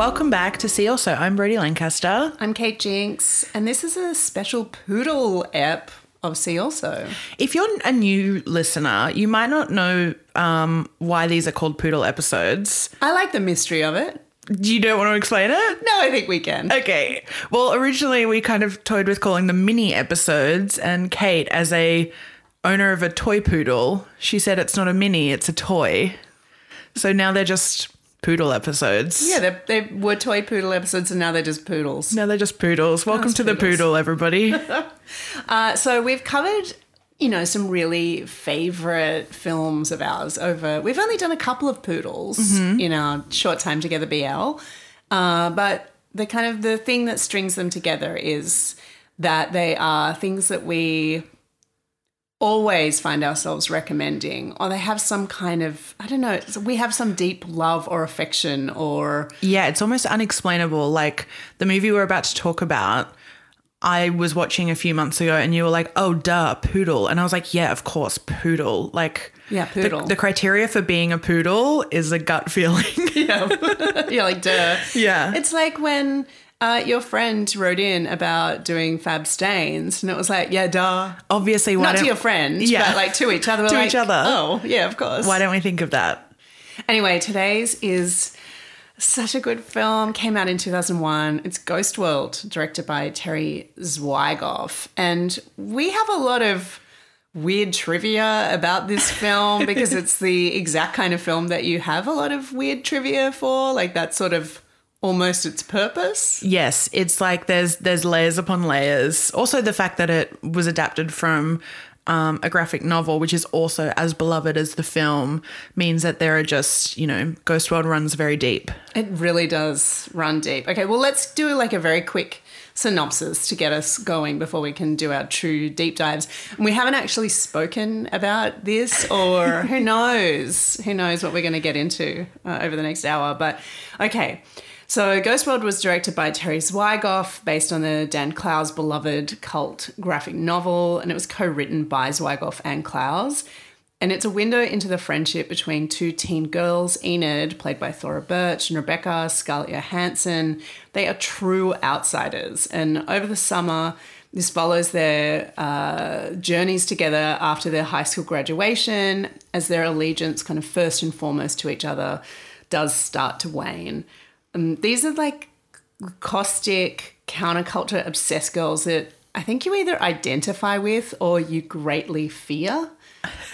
Welcome back to See Also. I'm Brodie Lancaster. I'm Kate Jinx, and this is a special poodle app of See Also. If you're a new listener, you might not know um, why these are called poodle episodes. I like the mystery of it. You don't want to explain it? No, I think we can. Okay. Well, originally we kind of toyed with calling them mini episodes, and Kate, as a owner of a toy poodle, she said it's not a mini, it's a toy. So now they're just poodle episodes. Yeah, they, they were toy poodle episodes, and now they're just poodles. Now they're just poodles. Welcome to the poodle, everybody. Uh, so we've covered, you know, some really favorite films of ours over. We've only done a couple of poodles in our short time together, BL. Uh, but the kind of the thing that strings them together is that they are things that we always find ourselves recommending or they have some kind of i don't know we have some deep love or affection or Yeah, it's almost unexplainable. Like the movie we're about to talk about, I was watching a few months ago and you were like, oh, duh, poodle. And I was like, yeah, of course, poodle. Like, Yeah, the- poodle. The, criteria for being a poodle is a gut feeling. you're like duh Yeah. it's like when uh, your friend wrote in about doing fab stains and it was like yeah duh Obviously, why not to your friend Yeah. but like to each other To like, each other. oh yeah of course why don't we think of that? Anyway, today's is such a good film. Came out in 2001. It's Ghost World, directed by Terry Zwigoff. And we have a lot of weird trivia about this film because it's the exact kind of film that you have a lot of weird trivia for, like that sort of almost its purpose. Yes, it's like there's there's layers upon layers. Also, the fact that it was adapted from um, a graphic novel, which is also as beloved as the film, means that there are just you know Ghost World runs very deep. It really does run deep. Okay, well, let's do like a very quick synopsis to get us going before we can do our true deep dives. And we haven't actually spoken about this, or who knows? Who knows what we're going to get into uh, over the next hour? But okay. So, Ghost World was directed by Terry Zwigoff, based on the Dan Clowes' beloved cult graphic novel, and it was co written by Zwigoff and Clowes. And it's a window into the friendship between two teen girls, Enid, played by Thora Birch, and Rebecca, Scarlett Johansson. They are true outsiders. And over the summer, this follows their uh, journeys together after their high school graduation, as their allegiance, kind of first and foremost to each other, does start to wane. Um, these are like caustic, counterculture obsessed girls that I think you either identify with or you greatly fear.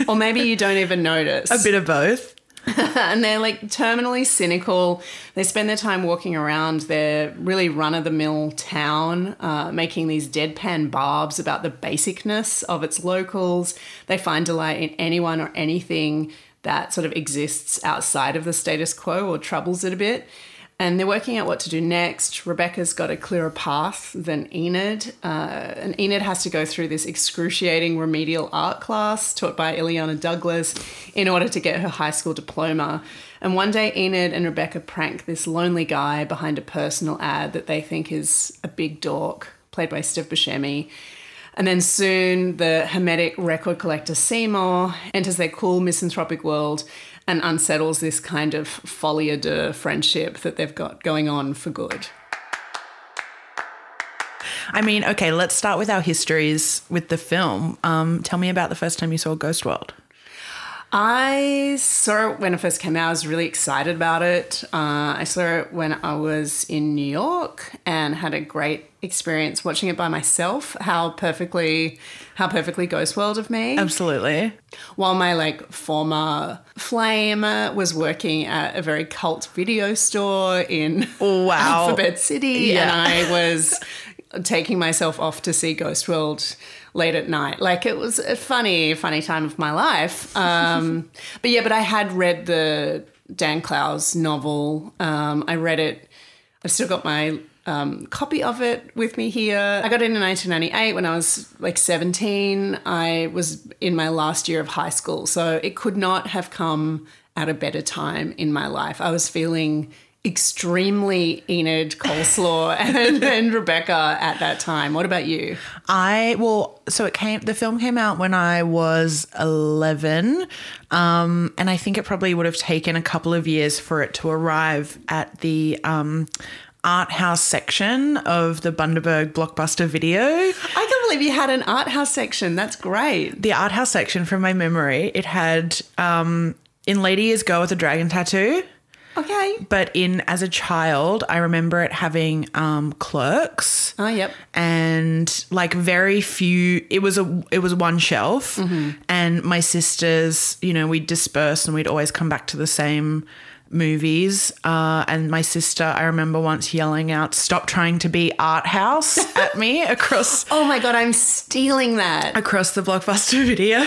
Or maybe you don't even notice. A bit of both. and they're like terminally cynical. They spend their time walking around their really run of the mill town, uh, making these deadpan barbs about the basicness of its locals. They find delight in anyone or anything that sort of exists outside of the status quo or troubles it a bit. And they're working out what to do next. Rebecca's got a clearer path than Enid. Uh, and Enid has to go through this excruciating remedial art class taught by Illeana Douglas in order to get her high school diploma. And one day, Enid and Rebecca prank this lonely guy behind a personal ad that they think is a big dork, played by Steve Buscemi. And then soon, the hermetic record collector Seymour enters their cool misanthropic world and unsettles this kind of folie à deux friendship that they've got going on for good. I mean, okay, let's start with our histories with the film. Um, tell me about the first time you saw Ghost World. I saw it when it first came out. I was really excited about it. Uh, I saw it when I was in New York and had a great experience watching it by myself. How perfectly, how perfectly Ghost World of me. Absolutely. While my like former flame was working at a very cult video store in Wow. Alphabet City, Yeah. and I was taking myself off to see Ghost World late at night. Like it was a funny, funny time of my life. Um, but yeah, but I had read the Dan Clowes novel. Um, I read it. I've still got my um, copy of it with me here. I got it in 1998 when I was like 17. I was in my last year of high school, so it could not have come at a better time in my life. I was feeling extremely Enid Coleslaw and, and Rebecca at that time. What about you? I well, so it came. The film came out when I was eleven, um, and I think it probably would have taken a couple of years for it to arrive at the um, art house section of the Bundaberg Blockbuster Video. I can't believe you had an art house section. That's great. The art house section, from my memory, it had um, in Lady years go with a dragon tattoo. Okay. But in as a child, I remember it having um, clerks. Oh, yep. and like very few it was a it was one shelf and my sisters you know we'd disperse and we'd always come back to the same movies uh, and my sister i remember once yelling out stop trying to be art house at me across Oh my God, I'm stealing that. across the blockbuster video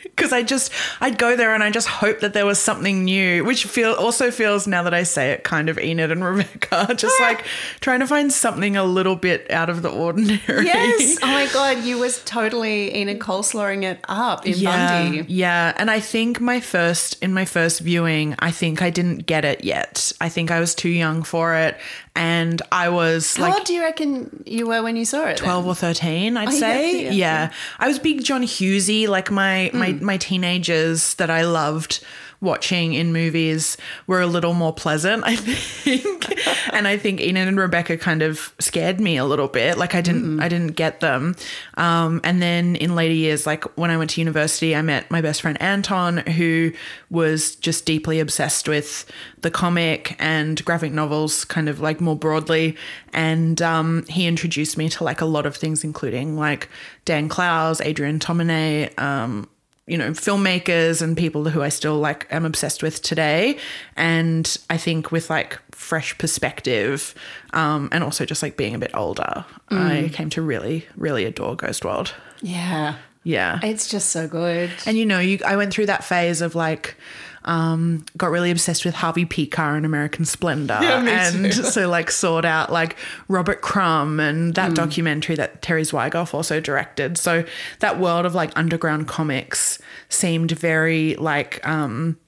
because I just I'd go there and I just hope that there was something new, which feel also feels now that I say it kind of Enid and Rebecca, just ah. like trying to find something a little bit out of the ordinary. Yes. Oh my God, you was totally Enid Coleslawing it up in yeah, Bundy. yeah, and I think my first in my first viewing, I think I didn't get it yet. I think I was too young for it, and I was How like old do you reckon you were when you saw it? then? 12 or 13 i'd Oh, say yeah, yeah, yeah. i was big john hughesy like my my mm. my teenagers that i loved watching in movies were a little more pleasant i think. And i think enid and rebecca kind of scared me a little bit. Like i didn't i didn't get them. Um, and then in later years like when i went to university i met my best friend anton who was just deeply obsessed with the comic and graphic novels kind of like more broadly. And um, he introduced me to like a lot of things including like dan clowes adrian tomine um, you know filmmakers and people who i still like am obsessed with today and i think with like fresh perspective um, and also just like being a bit older i came to really really adore ghost world Yeah. yeah It's just so good. and you know, you I went through that phase of like um got really obsessed with Harvey Pekar and American Splendor Yeah, and so like sought out like Robert Crumb and that documentary that Terry Zwigoff also directed. So that world of like underground comics seemed very like um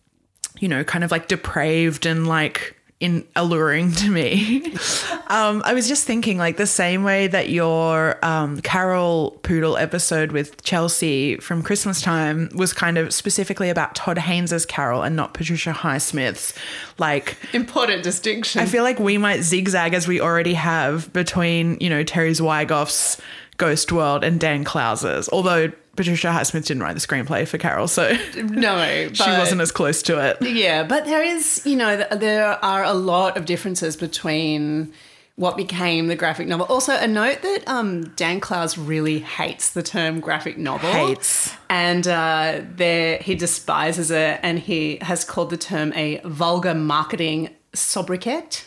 you know, kind of like depraved and like in alluring to me. um, I was just thinking, like the same way that your um, Carol Poodle episode with Chelsea from Christmas time was kind of specifically about Todd Haynes's Carol and not Patricia Highsmith's. Like, Important distinction. I feel like we might zigzag as we already have between, you know, Terry Zwigoff's Ghost World and Dan Clowes's. Although Patricia Highsmith didn't write the screenplay for Carol, so no, she wasn't as close to it. Yeah, but there is, you know, there are a lot of differences between what became the graphic novel. Also, a note that um, Dan Clowes really hates the term graphic novel. Hates. And uh, there, he despises it and he has called the term a vulgar marketing sobriquet.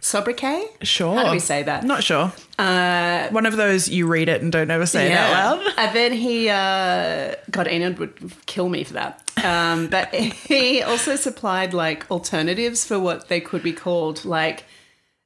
Sobriquet? Sure. How do we say that? Not sure. Uh, One of those you read it and don't ever say it out loud. And then he, uh, God, Enid would kill me for that. Um, but he also supplied like alternatives for what they could be called, like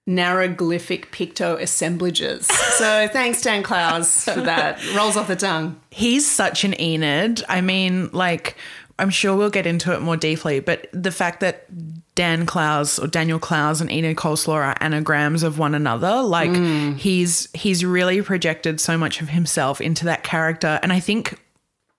narraglyphic picto assemblages. So thanks, Dan Clowes, for that. Rolls off the tongue. He's such an Enid. I mean, like, I'm sure we'll get into it more deeply, but the fact that Dan Clowes or Daniel Clowes and Enid Coleslaw are anagrams of one another, like he's he's really projected so much of himself into that character, and I think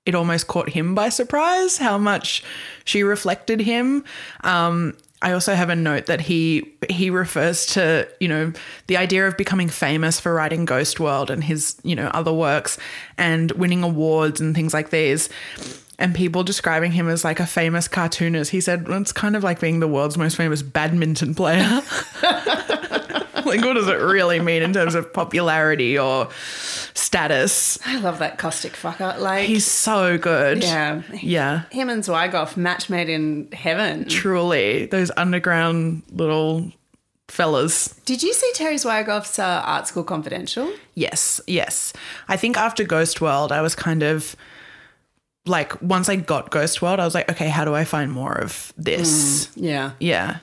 it almost caught him by surprise how much she reflected him. Um, I also have a note that he he refers to you know the idea of becoming famous for writing Ghost World and his you know other works and winning awards and things like these. And people describing him as like a famous cartoonist. He said well, it's kind of like being the world's most famous badminton player. like, what does it really mean in terms of popularity or status? I love that caustic fucker. Like, He's so good. yeah. Yeah. Him and Zwigoff, match made in heaven. Truly, those underground little fellas. Did you see Terry Zwigoff's uh, Art School Confidential? Yes, yes. I think after Ghost World, I was kind of like, once I got Ghost World, I was like, okay, how do I find more of this? Mm, yeah. Yeah.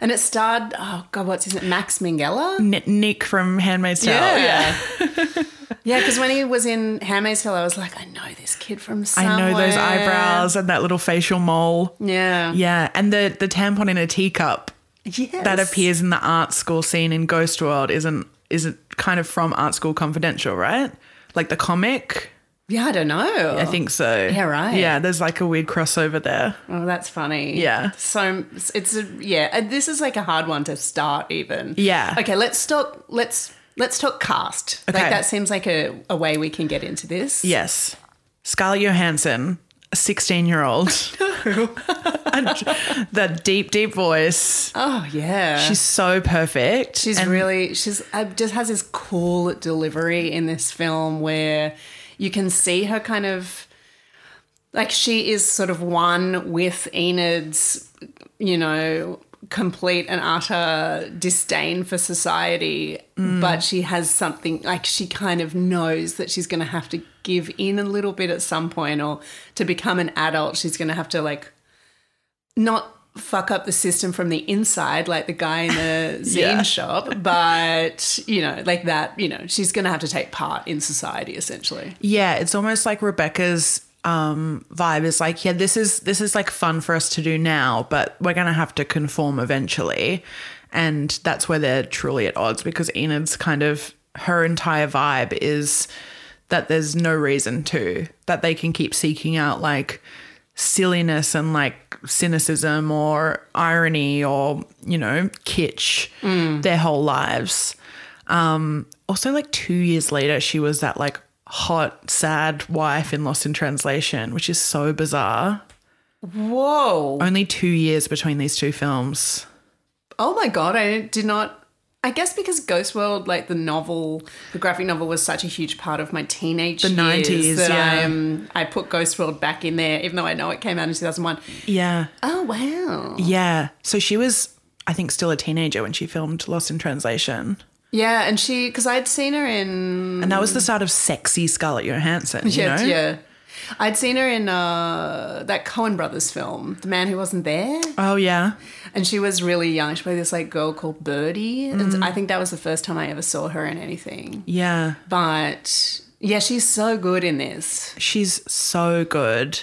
And it starred, oh God, what's his name? Max Minghella? N- Nick from Handmaid's Tale. Yeah. Yeah, Yeah, because when he was in Handmaid's Tale, I was like, I know this kid from somewhere. I know those eyebrows and that little facial mole. Yeah. Yeah. And the, the tampon in a teacup Yes. that appears in the art school scene in Ghost World isn't isn't kind of from Art School Confidential, right? Like the comic. Yeah, I don't know. I think so. Yeah, right. Yeah, there's like a weird crossover there. Oh, that's funny. Yeah. So it's a, yeah. This is like a hard one to start even. Yeah. Okay, let's talk. Let's let's talk cast. Okay. Like that seems like a, a way we can get into this. Yes. Scarlett Johansson, a 16 year old. the deep, deep voice. Oh yeah. She's so perfect. She's And- really she's uh, just has this cool delivery in this film where you can see her kind of like she is sort of one with Enid's, you know, complete and utter disdain for society, but she has something like she kind of knows that she's going to have to give in a little bit at some point or to become an adult she's going to have to like not fuck up the system from the inside like the guy in the zine Yeah. shop but you know like that you know she's going to have to take part in society essentially Yeah, it's almost like Rebecca's um vibe is like, yeah, this is this is like fun for us to do now, but we're gonna have to conform eventually. And that's where they're truly at odds because Enid's kind of her entire vibe is that there's no reason to, that they can keep seeking out like silliness and like cynicism or irony or, you know, kitsch their whole lives. Um, also, like two years later, she was that like hot, sad wife in Lost in Translation, which is so bizarre. whoa Only two years between these two films. oh my god i did not i guess because ghost world like the novel the graphic novel was such a huge part of my teenage The years 90s, that yeah. I, um, I put ghost world back in there even though i know it came out in 2001 Yeah. oh wow Yeah. So she was, I think, still a teenager when she filmed Lost in Translation. yeah and she because i'd seen her in And that was the start of sexy Scarlett Johansson. You Yeah, know? yeah. I'd seen her in uh, that Coen Brothers film, The Man Who Wasn't There, Oh, yeah. and she was really young. She played this like girl called Birdie, and I think that was the first time I ever saw her in anything. Yeah. But yeah, she's so good in this. She's so good.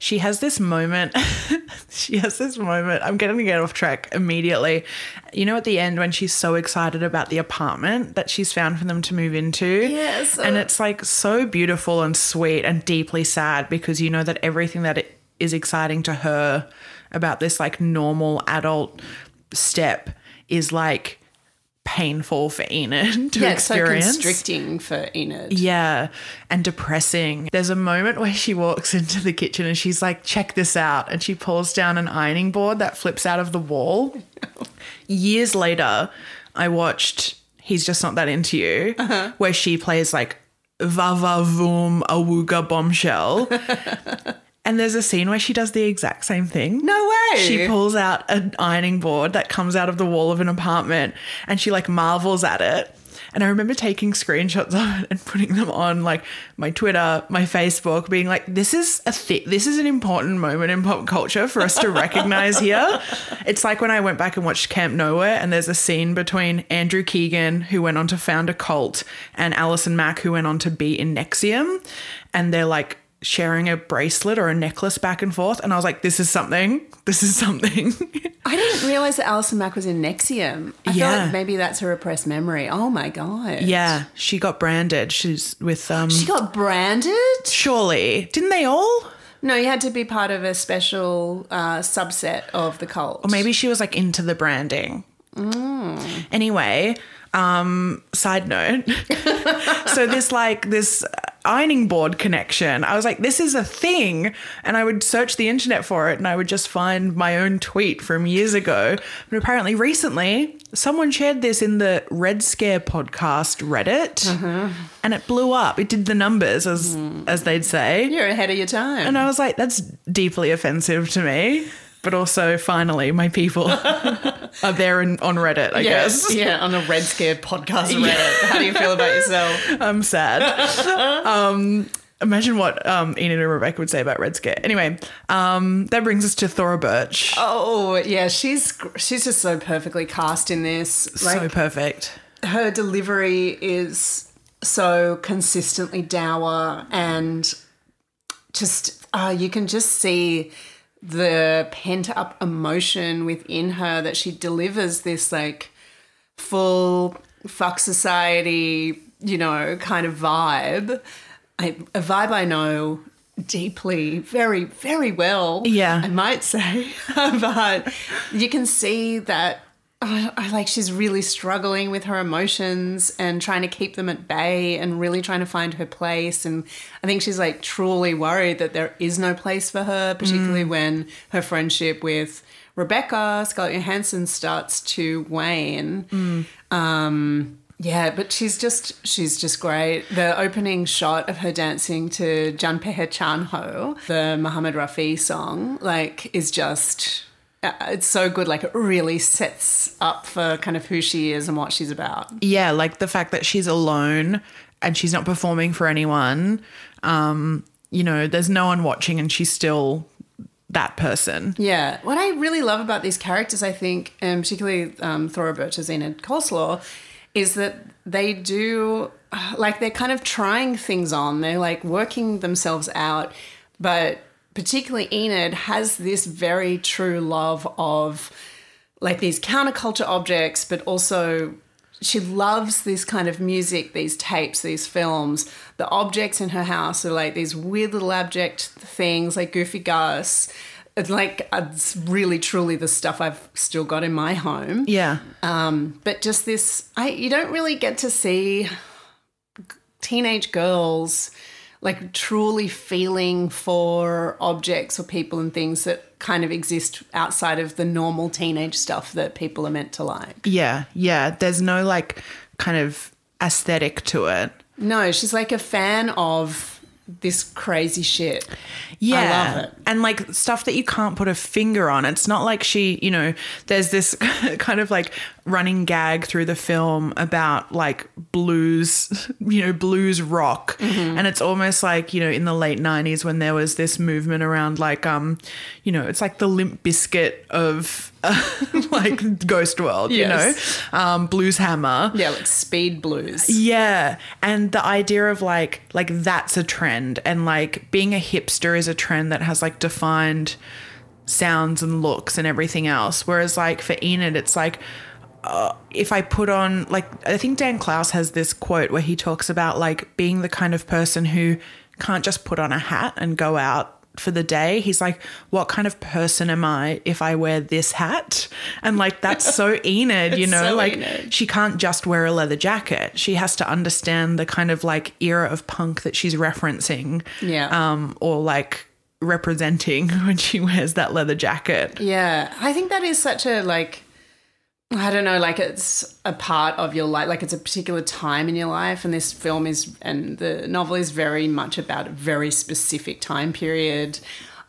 She has this moment. she has this moment. I'm going to get off track immediately. You know, at the end when she's so excited about the apartment that she's found for them to move into. Yes. And it's like so beautiful and sweet and deeply sad because you know that everything that it is exciting to her about this like normal adult step is like painful for Enid to yeah, it's so experience. constricting for Enid. Yeah, and depressing. There's a moment where she walks into the kitchen and she's like, check this out. And she pulls down an ironing board that flips out of the wall. Years later, I watched He's Just Not That Into You, Uh-huh. where she plays like "Va Va Voom Awuga Bombshell. And there's a scene where she does the exact same thing. No way. She pulls out an ironing board that comes out of the wall of an apartment and she like marvels at it. And I remember taking screenshots of it and putting them on like my Twitter, my Facebook, being like, "This is a thi- this is an important moment in pop culture for us to recognize here." It's like when I went back and watched Camp Nowhere, and there's a scene between Andrew Keegan, who went on to found a cult, and Alison Mack, who went on to be in NXIVM, and they're like sharing a bracelet or a necklace back and forth, and I was like, "This is something. This is something." I didn't realize that Alison Mack was in NXIVM. I Yeah. like maybe that's a repressed memory. Oh my god. yeah, she got branded. She's with um. She got branded? Surely, didn't they all? No, you had to be part of a special uh, subset of the cult. Or maybe she was like into the branding. Anyway, um, side note. so this like this ironing board connection. I was like, this is a thing. And I would search the internet for it and I would just find my own tweet from years ago. But apparently recently someone shared this in the Red Scare podcast Reddit and it blew up. It did the numbers as as they'd say. You're ahead of your time. And I was like, that's deeply offensive to me. But also, finally, my people are there in, on Reddit, I yeah, guess. yeah, on a Red Scared podcast Reddit. How do you feel about yourself? I'm sad. um, imagine what um, Enid and Rebecca would say about Red Scare. Anyway, um, that brings us to Thora Birch. Oh yeah, she's she's just so perfectly cast in this. so perfect. her delivery is so consistently dour and just uh, you can just see the pent up emotion within her that she delivers this like full fuck society, you know, kind of vibe. I, a vibe I know deeply, very, very well. Yeah. I might say. but you can see that I, I like she's really struggling with her emotions and trying to keep them at bay and really trying to find her place. And I think she's like truly worried that there is no place for her, particularly when her friendship with Rebecca Scarlett Johansson starts to wane. Um, yeah, but she's just she's just great. The opening shot of her dancing to Jaan Pehechan Ho, the Muhammad Rafi song, like is just it's so good. Like it really sets up for kind of who she is and what she's about. Yeah, like the fact that she's alone and she's not performing for anyone. Um, you know, there's no one watching and she's still that person. Yeah. What I really love about these characters, I think, and particularly um, Thora Birch as Enid Coleslaw, is that they do, uh, like, they're kind of trying things on. They're like working themselves out. But particularly Enid has this very true love of, like, these counterculture objects, but also she loves this kind of music, these tapes, these films. The objects in her house are like these weird little abject things, like Goofy Gus. It's like it's really truly the stuff I've still got in my home. Yeah. Um, but just this, I you don't really get to see teenage girls like truly feeling for objects or people and things that kind of exist outside of the normal teenage stuff that people are meant to like. Yeah. Yeah. There's no like kind of aesthetic to it. No, she's like a fan of this crazy shit. Yeah. love it. And like stuff that you can't put a finger on. It's not like she, you know, there's this kind of like running gag through the film about like blues, you know, blues rock. Mm-hmm. And it's almost like, you know, in the late 90s when there was this movement around like um, you know, it's like the Limp Bizkit of uh, like Ghost World, you know. Um Blues Hammer. Yeah, like speed blues. Yeah, and the idea of like like that's a trend and like being a hipster is a trend that has like defined sounds and looks and everything else whereas like for Enid it's like uh, if I put on like I think Dan Clowes has this quote where he talks about like being the kind of person who can't just put on a hat and go out for the day. He's like, what kind of person am I if I wear this hat? And like that's so Enid, you know, so like Enid. she can't just wear a leather jacket. She has to understand the kind of like era of punk that she's referencing. Yeah. Um, or like representing when she wears that leather jacket. Yeah, I think that is such a like I don't know, like it's a part of your life, like it's a particular time in your life. And this film is, and the novel is very much about a very specific time period.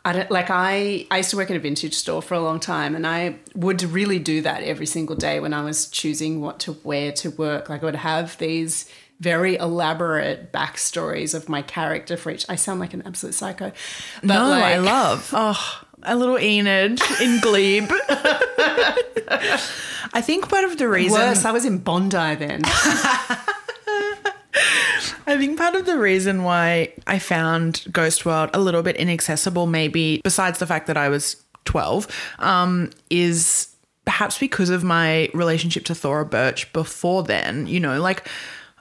I don't like I I used to work in a vintage store for a long time and I would really do that every single day when I was choosing what to wear to work. Like I would have these very elaborate backstories of my character for each I sound like an absolute psycho. But no, I love. Oh, a little Enid in Glebe. I think part of the reason Worse, I was in Bondi then. I think part of the reason why I found Ghost World a little bit inaccessible, maybe besides the fact that I was 12, um, is perhaps because of my relationship to Thora Birch before then. You know, like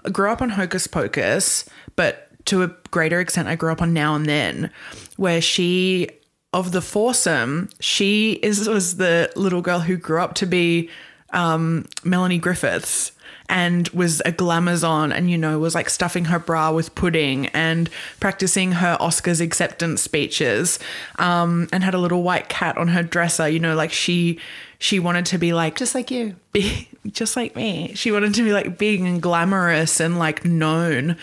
I grew up on Hocus Pocus, but to a greater extent, I grew up on Now and Then, where she, of the foursome, she is was the little girl who grew up to be um, Melanie Griffiths and was a glamazon and you know was like stuffing her bra with pudding and practicing her Oscars acceptance speeches um, and had a little white cat on her dresser you know like she she wanted to be like Just like you. big, just like me. She wanted to be like big and glamorous and like known.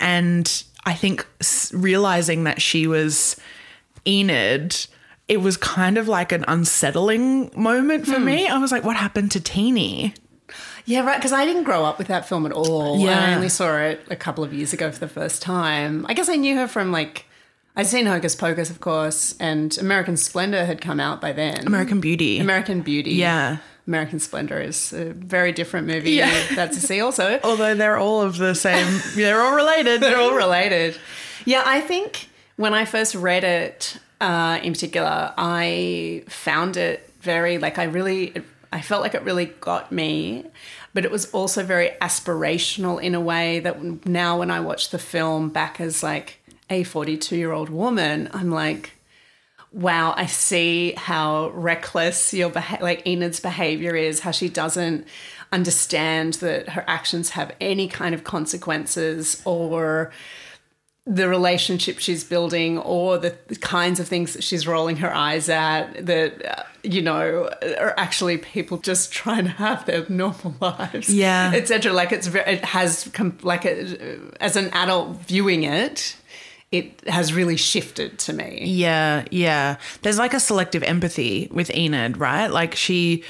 And I think realizing that she was Enid, it was kind of like an unsettling moment for hmm. me. I was like, what happened to Teeny? Yeah, right. Because I didn't grow up with that film at all. Yeah. I only saw it a couple of years ago for the first time. I guess I knew her from like I'd seen Hocus Pocus, of course, and American Splendor had come out by then. American Beauty. American Beauty. Yeah. American Splendor is a very different movie. Yeah. That's to see also. Although they're all of the same, they're all related. They're all related. Yeah, I think when I first read it, uh, in particular, I found it very like I really, I felt like it really got me, but it was also very aspirational in a way that now when I watch the film back as like a forty-two-year-old woman, I'm like. Wow, I see how reckless your beha- like Enid's behavior is, how she doesn't understand that her actions have any kind of consequences or the relationship she's building or the, the kinds of things that she's rolling her eyes at that uh, you know are actually people just trying to have their normal lives Yeah. etc like it's it has like a, as an adult viewing it it has really shifted to me Yeah, yeah. There's like a selective empathy with Enid, right? Like she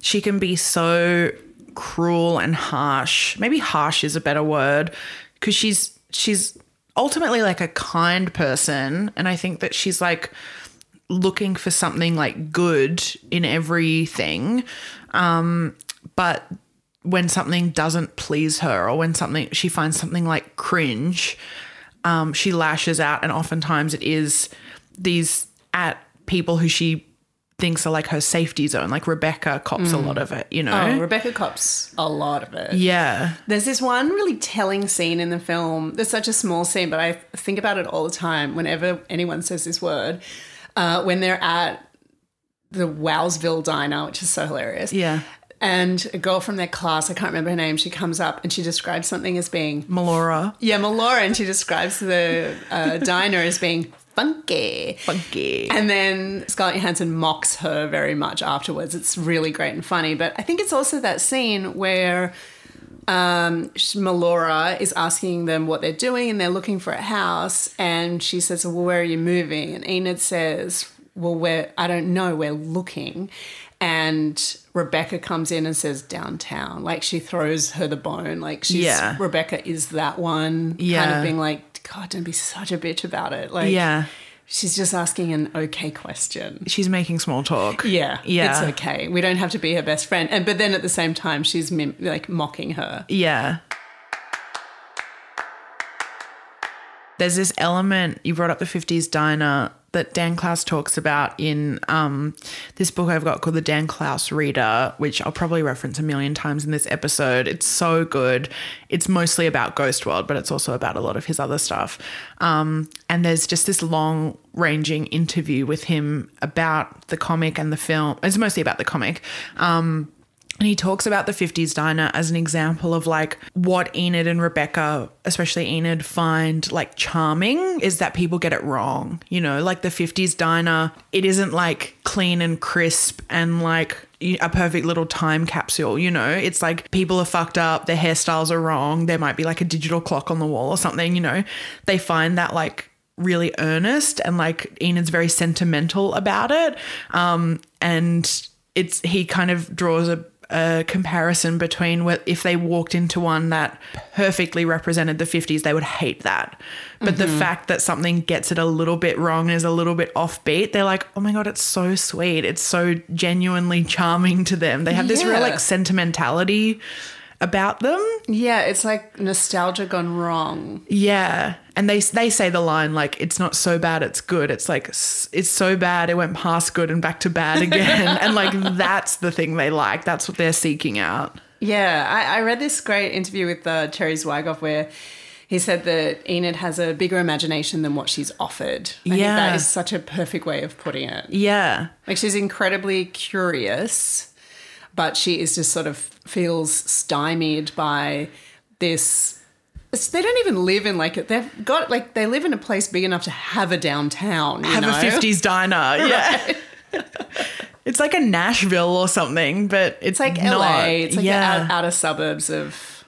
she can be so cruel and harsh. Maybe harsh is a better word because she's she's ultimately like a kind person and I think that she's like looking for something like good in everything. Um but when something doesn't please her or when something she finds something like cringe, um, she lashes out, and oftentimes it is these at people who she thinks are like her safety zone. Like Rebecca cops a lot of it, you know? oh rebecca cops a lot of it yeah. There's this one really telling scene in the film. There's such a small scene, but I think about it all the time whenever anyone says this word. Uh, when they're at the Wowsville diner, which is so hilarious. Yeah. And a girl from their class, I can't remember her name, she comes up and she describes something as being, Melora. yeah, Melora, and she describes the uh, diner as being funky. Funky. And then Scarlett Johansson mocks her very much afterwards. It's really great and funny. But I think it's also that scene where um, Melora is asking them what they're doing and they're looking for a house. And she says, Well, where are you moving? And Enid says, Well, where I don't know, we're looking. And Rebecca comes in and says downtown. Like she throws her the bone. Like she's Yeah. Rebecca is that one. Kind of being like, God, don't be such a bitch about it. Like Yeah. She's just asking an okay question. She's making small talk. Yeah, Yeah. it's okay. We don't have to be her best friend, and but then at the same time, she's mim- like mocking her. Yeah. There's this element, you brought up the 50s diner that Dan Clowes talks about in um, this book I've got called The Dan Clowes Reader, which I'll probably reference a million times in this episode. It's so good. It's mostly about Ghost World, but it's also about a lot of his other stuff. Um, and there's just this long ranging interview with him about the comic and the film. It's mostly about the comic. Um, And he talks about the 50s diner as an example of like what Enid and Rebecca, especially Enid, find like charming is that people get it wrong. You know, like the 50s diner, it isn't like clean and crisp and like a perfect little time capsule, you know? It's like people are fucked up, their hairstyles are wrong, there might be like a digital clock on the wall or something, you know? They find that like really earnest and like Enid's very sentimental about it. Um, and it's he kind of draws a a comparison between what if they walked into one that perfectly represented the 50s they would hate that but mm-hmm. the fact that something gets it a little bit wrong is a little bit offbeat they're like oh my god it's so sweet it's so genuinely charming to them they have this real like sentimentality about them. Yeah, it's like nostalgia gone wrong. Yeah. And they they say the line like it's not so bad it's good. It's like it's so bad it went past good and back to bad again. and like that's the thing they like. That's what they're seeking out. Yeah, I, I read this great interview with uh, Terry Zwigoff where he said that Enid has a bigger imagination than what she's offered. I yeah. that is such a perfect way of putting it. Yeah. Like she's incredibly curious, but she is just sort of feels stymied by this they don't even live in like. They've got like they live in a place big enough to have a downtown. have know? a fifties diner. Yeah. it's like a Nashville or something, but it's, it's like not. LA. It's like yeah. the outer suburbs of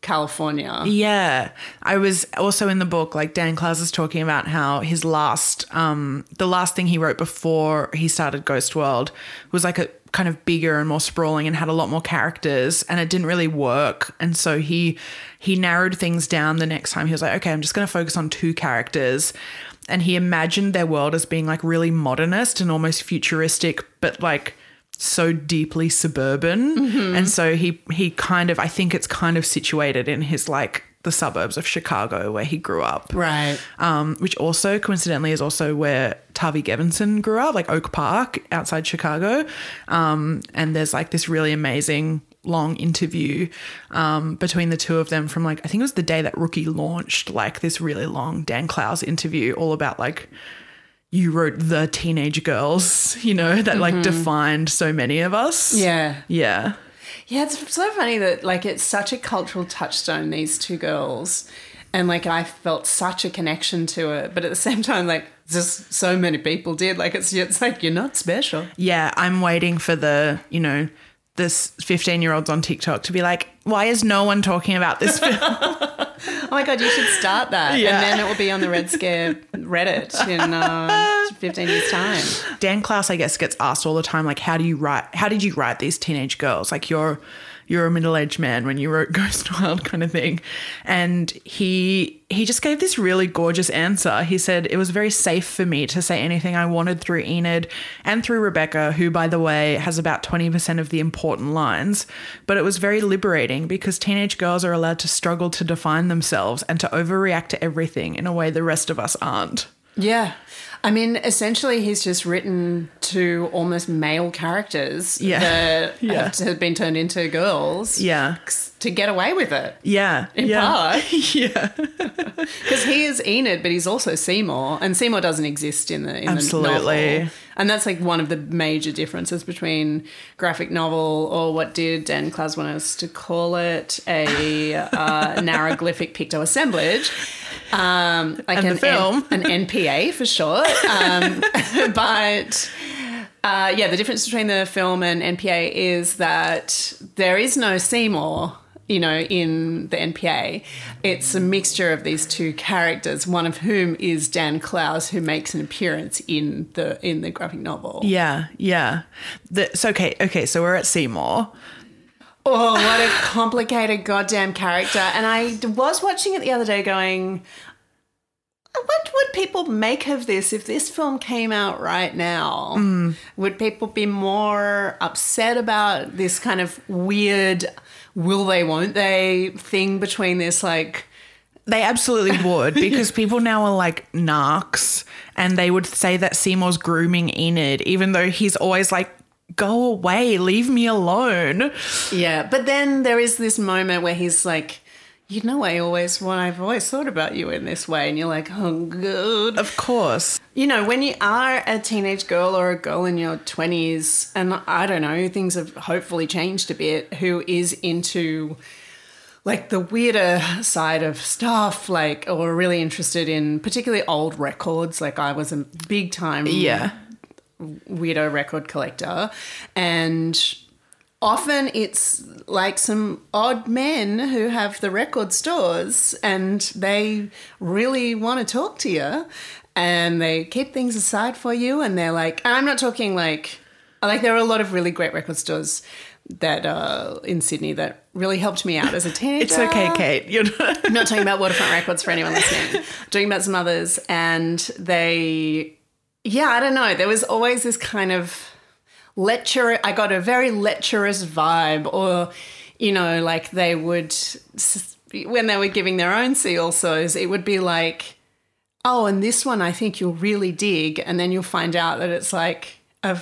California. Yeah. I was also in the book, like Dan Clowes is talking about how his last, um, the last thing he wrote before he started Ghost World was like a kind of bigger and more sprawling and had a lot more characters and it didn't really work. And so he he narrowed things down the next time. He was like okay i'm just going to focus on two characters. And he imagined their world as being like really modernist and almost futuristic but like so deeply suburban. Mm-hmm. and so he he kind of i think it's kind of situated in his like the suburbs of Chicago where he grew up. Right. Um, which also coincidentally is also where Tavi Gevinson grew up, like Oak Park outside Chicago. Um, and there's like this really amazing long interview um, between the two of them from like I think it was the day that Rookie launched, like this really long Dan Clowes interview all about like you wrote the teenage girls, you know, that like mm-hmm. defined so many of us. Yeah. Yeah. Yeah, it's so funny that like it's such a cultural touchstone, these two girls. And like I felt such a connection to it, but at the same time, like just so many people did. Like it's it's like you're not special. Yeah, I'm waiting for the you know this 15 year olds on TikTok to be like, why is no one talking about this film? oh my god, you should start that, yeah. and then it will be on the Red Scare Reddit in uh, 15 years time. Dan Clowes, I guess, gets asked all the time, like, how do you write? How did you write these teenage girls? Like, you're you're a middle-aged man when you wrote Ghost World kind of thing. And he he just gave this really gorgeous answer. He said it was very safe for me to say anything I wanted through Enid and through Rebecca, who by the way has about 20% of the important lines, but it was very liberating because teenage girls are allowed to struggle to define themselves and to overreact to everything in a way the rest of us aren't. Yeah. I mean, essentially, he's just written to almost male characters yeah. that yeah. have been turned into girls. Yeah. To get away with it. Yeah. In yeah. part. yeah. Because he is Enid, but he's also Seymour. And Seymour doesn't exist in the, in Absolutely. the novel. And that's like one of the major differences between graphic novel or what did Dan Clowes want us to call it a uh, narraglyphic picto assemblage um, like and an, film. N- an NPA for short. Um, but uh, yeah, the difference between the film and NPA is that there is no Seymour. You know, in the NPA, it's a mixture of these two characters. One of whom is Dan Clowes, who makes an appearance in the in the graphic novel. Yeah, yeah. The, so okay, okay. So we're at Seymour. Oh, what a complicated goddamn character. And I was watching it the other day going, what would people make of this if this film came out right now? Mm. Would people be more upset about this kind of weird will they, won't they thing between this like they absolutely would because people now are like narcs and they would say that Seymour's grooming Enid, even though he's always like, go away, leave me alone. Yeah. But then there is this moment where he's like, You know, I always, well, I've always thought about you in this way, and you're like, oh, good. Of course. You know, when you are a teenage girl or a girl in your 20s, and I don't know, things have hopefully changed a bit, who is into like the weirder side of stuff, like, or really interested in particularly old records. Like, I was a big time Yeah. weirdo record collector. And often it's like some odd men who have the record stores and they really want to talk to you and they keep things aside for you and they're like and I'm not talking like like there are a lot of really great record stores that uh in Sydney that really helped me out as a teenager. It's okay, Kate. You're not- I'm not talking about Waterfront Records for anyone listening. I'm talking about some others, and they, yeah, I don't know. There was always this kind of lecture. I got a very lecherous vibe, or you know, like they would when they were giving their own C alsos, it would be like, oh, and this one I think you'll really dig, and then you'll find out that it's like a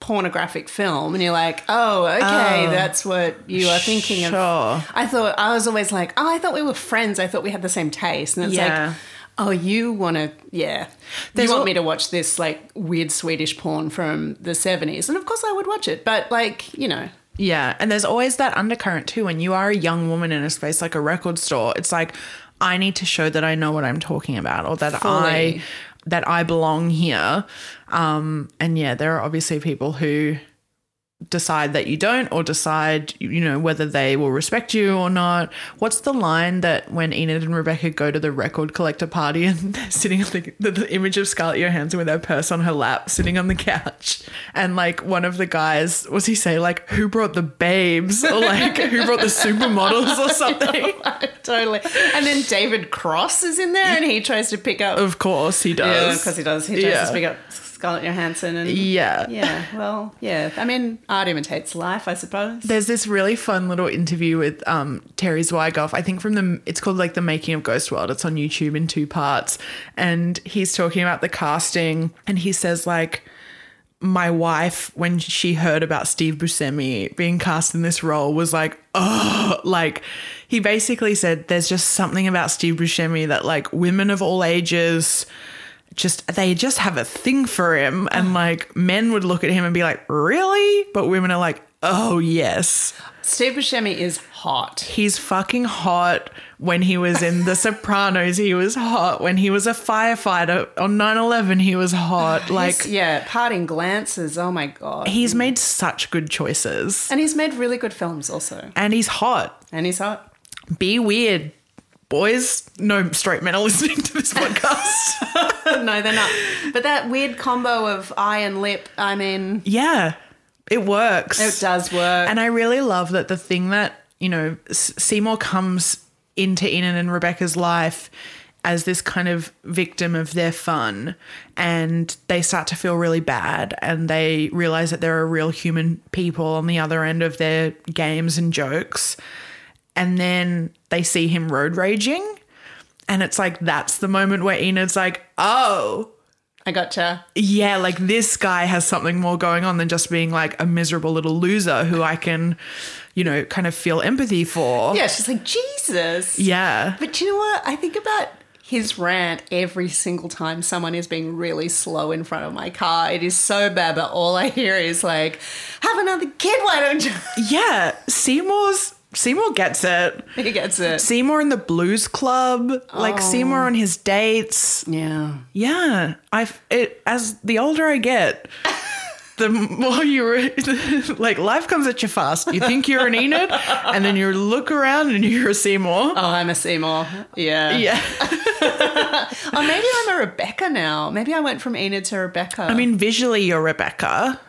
pornographic film and you're like oh okay oh, that's what you are thinking of Sure. I thought I was always like, oh, I thought we were friends. I thought we had the same taste, and it's Yeah. like, oh, you want to, yeah, There's you want al- me to watch this like weird Swedish porn from the seventies, and of course I would watch it, but like, you know, Yeah, and there's always that undercurrent too. When you are a young woman in a space like a record store, it's like I need to show that I know what I'm talking about, or that Fully. I that I belong here. Um, and yeah, there are obviously people who decide that you don't, or decide you know whether they will respect you or not. What's the line that when Enid and Rebecca go to the record collector party and they're sitting on the, the, the image of Scarlett Johansson with her purse on her lap, sitting on the couch, and like one of the guys, was he say like who brought the babes or like who brought the supermodels or something? totally. And then David Cross is in there, and he tries to pick up. Of course he Yeah, does. because he does. He tries Yeah. to pick up Scarlett Johansson, and Yeah. yeah. Well, yeah. I mean, art imitates life, I suppose. There's this really fun little interview with um, Terry Zwigoff. I think from the it's called like the making of Ghost World. It's on YouTube in two parts, and he's talking about the casting, and he says like. My wife, when she heard about Steve Buscemi being cast in this role, was like, oh, like he basically said, there's just something about Steve Buscemi that like women of all ages, just they just have a thing for him. And like men would look at him and be like really? But women are like oh yes. Steve Buscemi is hot. he's fucking hot. When he was in the sopranos he was hot. When he was a firefighter on 9-11 he was hot. Like His- yeah, parting glances. Oh my god. he's made such good choices. And he's made really good films also. and he's hot. And he's hot. be weird. Boys no straight men are listening to this podcast no, they're not. But that weird combo of eye and lip, I mean, yeah it works it does work. And I really love that the thing that, you know, Seymour comes into Enid and Rebecca's life as this kind of victim of their fun and they start to feel really bad and they realize that there are real human people on the other end of their games and jokes and then they see him road raging and it's like that's the moment where Enid's like oh I gotcha. yeah, like this guy has something more going on than just being like a miserable little loser who I can, you know, kind of feel empathy for. Yeah, she's like, Jesus. Yeah. But you know what? I think about his rant every single time someone is being really slow in front of my car. It is so bad, but all I hear is like, have another kid, why don't you? Yeah. Seymour's Seymour gets it. he gets it. Seymour in the blues club, like oh. Seymour on his dates. Yeah. Yeah. I've it as the older I get, the more you like life comes at you fast. You think you're an Enid, and then you look around and you're a Seymour. Oh, I'm a Seymour. Yeah. Yeah. Oh, maybe I'm a Rebecca now. Maybe I went from Enid to Rebecca. I mean, visually, you're Rebecca.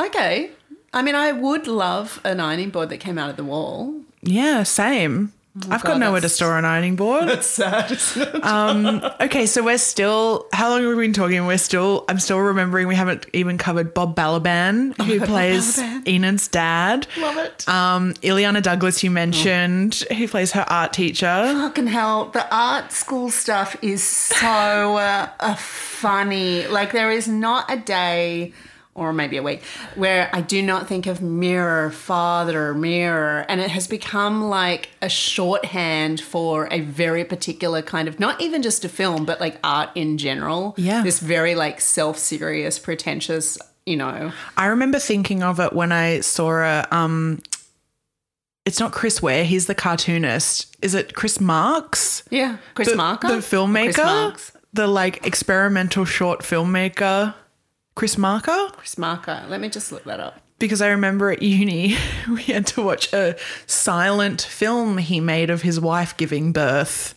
okay. I mean, I would love an ironing board that came out of the wall. Yeah, same. I've got nowhere to store an ironing board. That's sad. Um, okay, so we're still. How long have we been talking? We're still. I'm still remembering we haven't even covered Bob Balaban, who plays Balaban. Enid's dad. Love it. Um, Illeana Douglas, you mentioned, who plays her art teacher. Fucking hell, the art school stuff is so uh, funny. Like, there is not a day or maybe a week, where I do not think of mirror, father, mirror. And it has become like a shorthand for a very particular kind of, not even just a film, but like art in general. Yeah. This very like self serious, pretentious, you know. I remember thinking of it when I saw a um it's not Chris Ware, he's the cartoonist. Is it Chris Marks? Yeah. Chris Marker? The Chris filmmaker? Marks. The like experimental short filmmaker. Chris Marker? Chris Marker. Let me just look that up. Because I remember at uni we had to watch a silent film he made of his wife giving birth.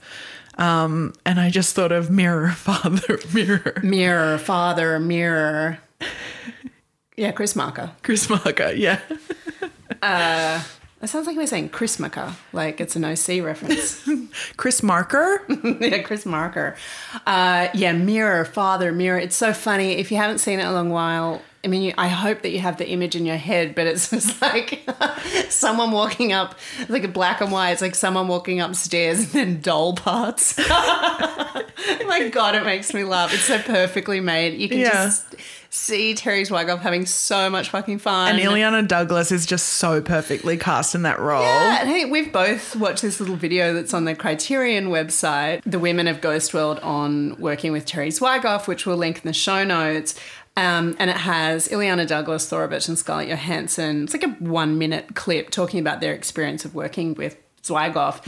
Um, and I just thought of Mirror, Father, Mirror. Mirror, father, mirror. Yeah, Chris Marker. Chris Marker, yeah. That sounds like we're saying Chris Marker, like it's an OC reference. Chris Marker? yeah, Chris Marker. Uh, yeah, mirror, father, mirror. It's so funny. If you haven't seen it in a long while, I mean, you, I hope that you have the image in your head, but it's just like someone walking up, it's like a black and white. It's like someone walking upstairs and then doll parts. My God, it makes me laugh. It's so perfectly made. You can Yeah. just see Terry Zwigoff having so much fucking fun. And Illeana Douglas is just so perfectly cast in that role. Yeah, and hey, we've both watched this little video that's on the Criterion website, The Women of Ghost World, on working with Terry Zwigoff, which we'll link in the show notes. Um, and it has Illeana Douglas, Thora Birch, and Scarlett Johansson. It's like a one minute clip talking about their experience of working with Zwigoff.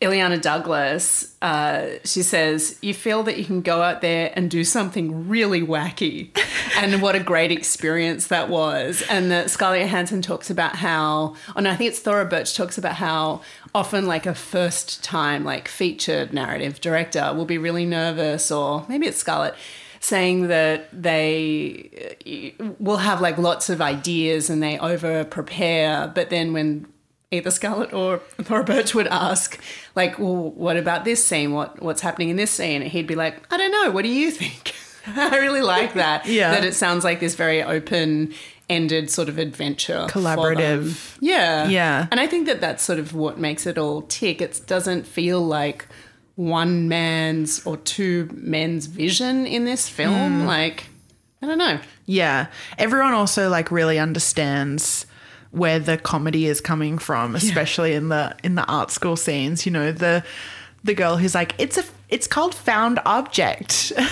Illeana Douglas, uh, she says, You feel that you can go out there and do something really wacky. and what a great experience that was. And that Scarlett Johansson talks about how, oh no, I think it's Thora Birch talks about how often, like, a first time, like, featured narrative director will be really nervous, or maybe it's Scarlett saying that they uh, will have like lots of ideas and they over prepare, but then when either Scarlett or Thora Birch would ask, like, well, what about this scene? What what's happening in this scene? And he'd be like, I don't know. What do you think? I really like that. Yeah. That it sounds like this very open ended sort of adventure. Collaborative. Yeah. Yeah. And I think that that's sort of what makes it all tick. It doesn't feel like one man's or two men's vision in this film. Mm. Like, I don't know. Yeah. Everyone also like really understands where the comedy is coming from, especially in the in the art school scenes. You know, the the girl who's like, it's a it's called found object.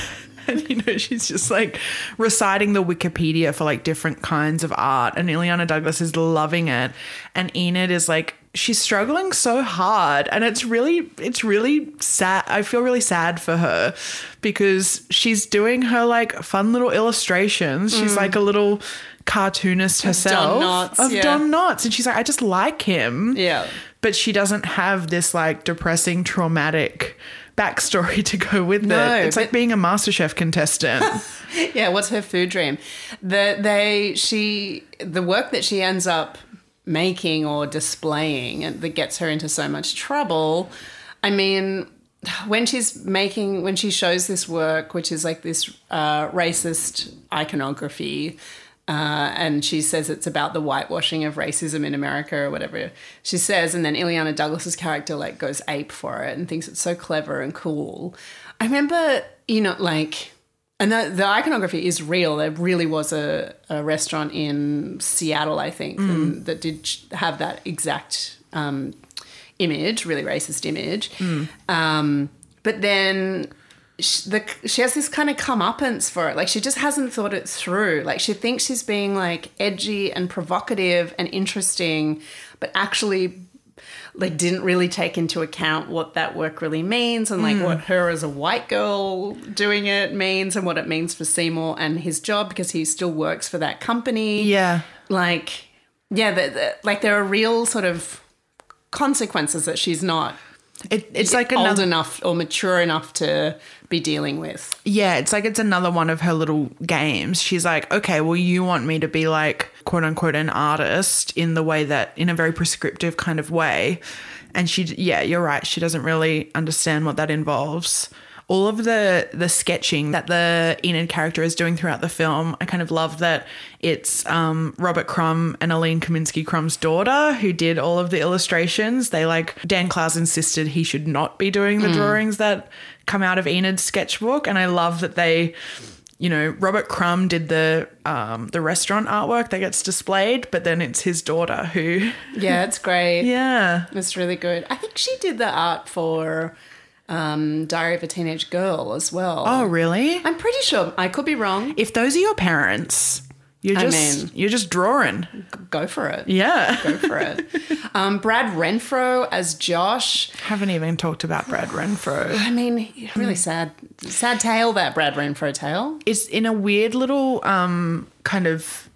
And you know, she's just like reciting the Wikipedia for like different kinds of art. And Illeana Douglas is loving it. And Enid is like, she's struggling so hard. And it's really, it's really sad. I feel really sad for her because she's doing her like fun little illustrations. She's mm. like a little cartoonist herself Knotts, of yeah. Don Knotts. And she's like, I just like him Yeah. but she doesn't have this like depressing, traumatic backstory to go with No, it. It's like being a MasterChef contestant. Yeah, what's her food dream? The they she the work that she ends up making or displaying and that gets her into so much trouble. I mean, when she's making when she shows this work, which is like this uh, racist iconography. Uh, and she says it's about the whitewashing of racism in America or whatever she says, and then Illeana Douglas's character like goes ape for it and thinks it's so clever and cool. I remember, you know, like and the, the iconography is real. There really was a, a restaurant in Seattle, I think, and that did have that exact um, image, really racist image. Um, but then sh the, she has this kind of comeuppance for it. Like she just hasn't thought it through. Like she thinks she's being like edgy and provocative and interesting, but actually like didn't really take into account what that work really means and like hmm. what her as a white girl doing it means and what it means for Seymour and his job because he still works for that company. yeah. Like, yeah, the, the, like there are real sort of consequences that she's not It, it's like old another enough or mature enough to be dealing with. Yeah, it's like it's another one of her little games. She's like, okay, well, you want me to be like, quote unquote, an artist in the way that, in a very prescriptive kind of way. And she, yeah, you're right. She doesn't really understand what that involves. All of the the sketching that the Enid character is doing throughout the film, I kind of love that it's um, Robert Crumb and Aline Kominsky Crumb's daughter who did all of the illustrations. They like Dan Clowes insisted he should not be doing the drawings that come out of Enid's sketchbook, and I love that they you know, Robert Crumb did the um, the restaurant artwork that gets displayed, but then it's his daughter who, Yeah, it's great. yeah, It's really good. I think she did the art for um, Diary of a Teenage Girl as well. oh really? I'm pretty sure. I could be wrong. If those are your parents, you're I just mean- you're just drawing, Go for it. yeah. Go for it. Um, Brad Renfro as Josh. Haven't even talked about Brad Renfro. I mean, really sad, sad tale that Brad Renfro tale. It's in a weird little um kind of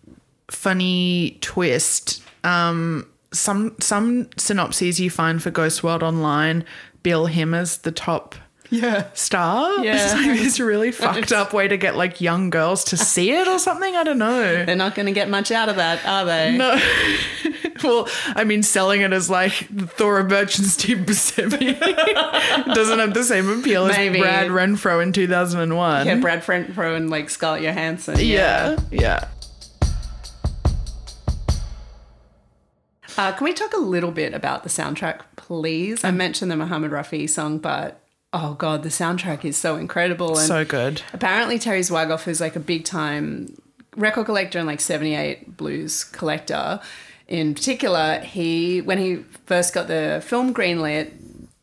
funny twist. Um some some synopses you find for Ghost World Online bill him as the top Yeah. star. Yeah. It's like this really fucked up way to get like young girls to see it or something. I don't know. They're not going to get much out of that, are they? No. well, I mean, selling it as like Thora Birch and Steve Buscemi doesn't have the same appeal as Brad Renfro in 2001. Yeah, Brad Renfro and like Scarlett Johansson. yeah, yeah. Uh, can we talk a little bit about the soundtrack, please? I mentioned the Muhammad Rafi song, but oh god, the soundtrack is so incredible. And So good. apparently, Terry Zwigoff is like a big time record collector and like 78 blues collector. In particular, he when he first got the film greenlit,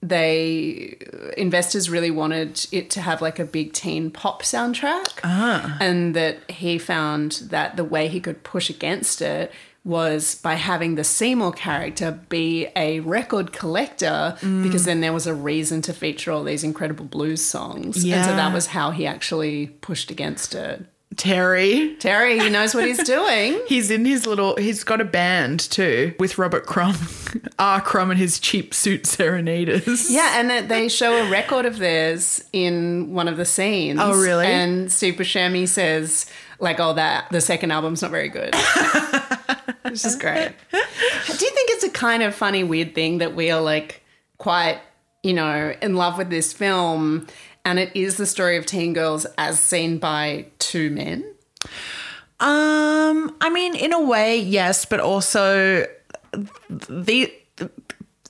they uh, investors really wanted it to have like a big teen pop soundtrack ah. and that he found that the way he could push against it was by having the Seymour character be a record collector because then there was a reason to feature all these incredible blues songs. And so that was how he actually pushed against it. Terry. Terry, he knows what he's doing. He's in his little. He's got a band too with Robert Crumb, R. Crumb, and his cheap suit serenaders. Yeah, and they show a record of theirs in one of the scenes. Oh, really? And Steve Buscemi says, like, oh, that the second album's not very good. Which is great. Do you think it's a kind of funny, weird thing that we are like quite, you know, in love with this film, and it is the story of teen girls as seen by two men? Um, I mean, in a way, yes, but also the.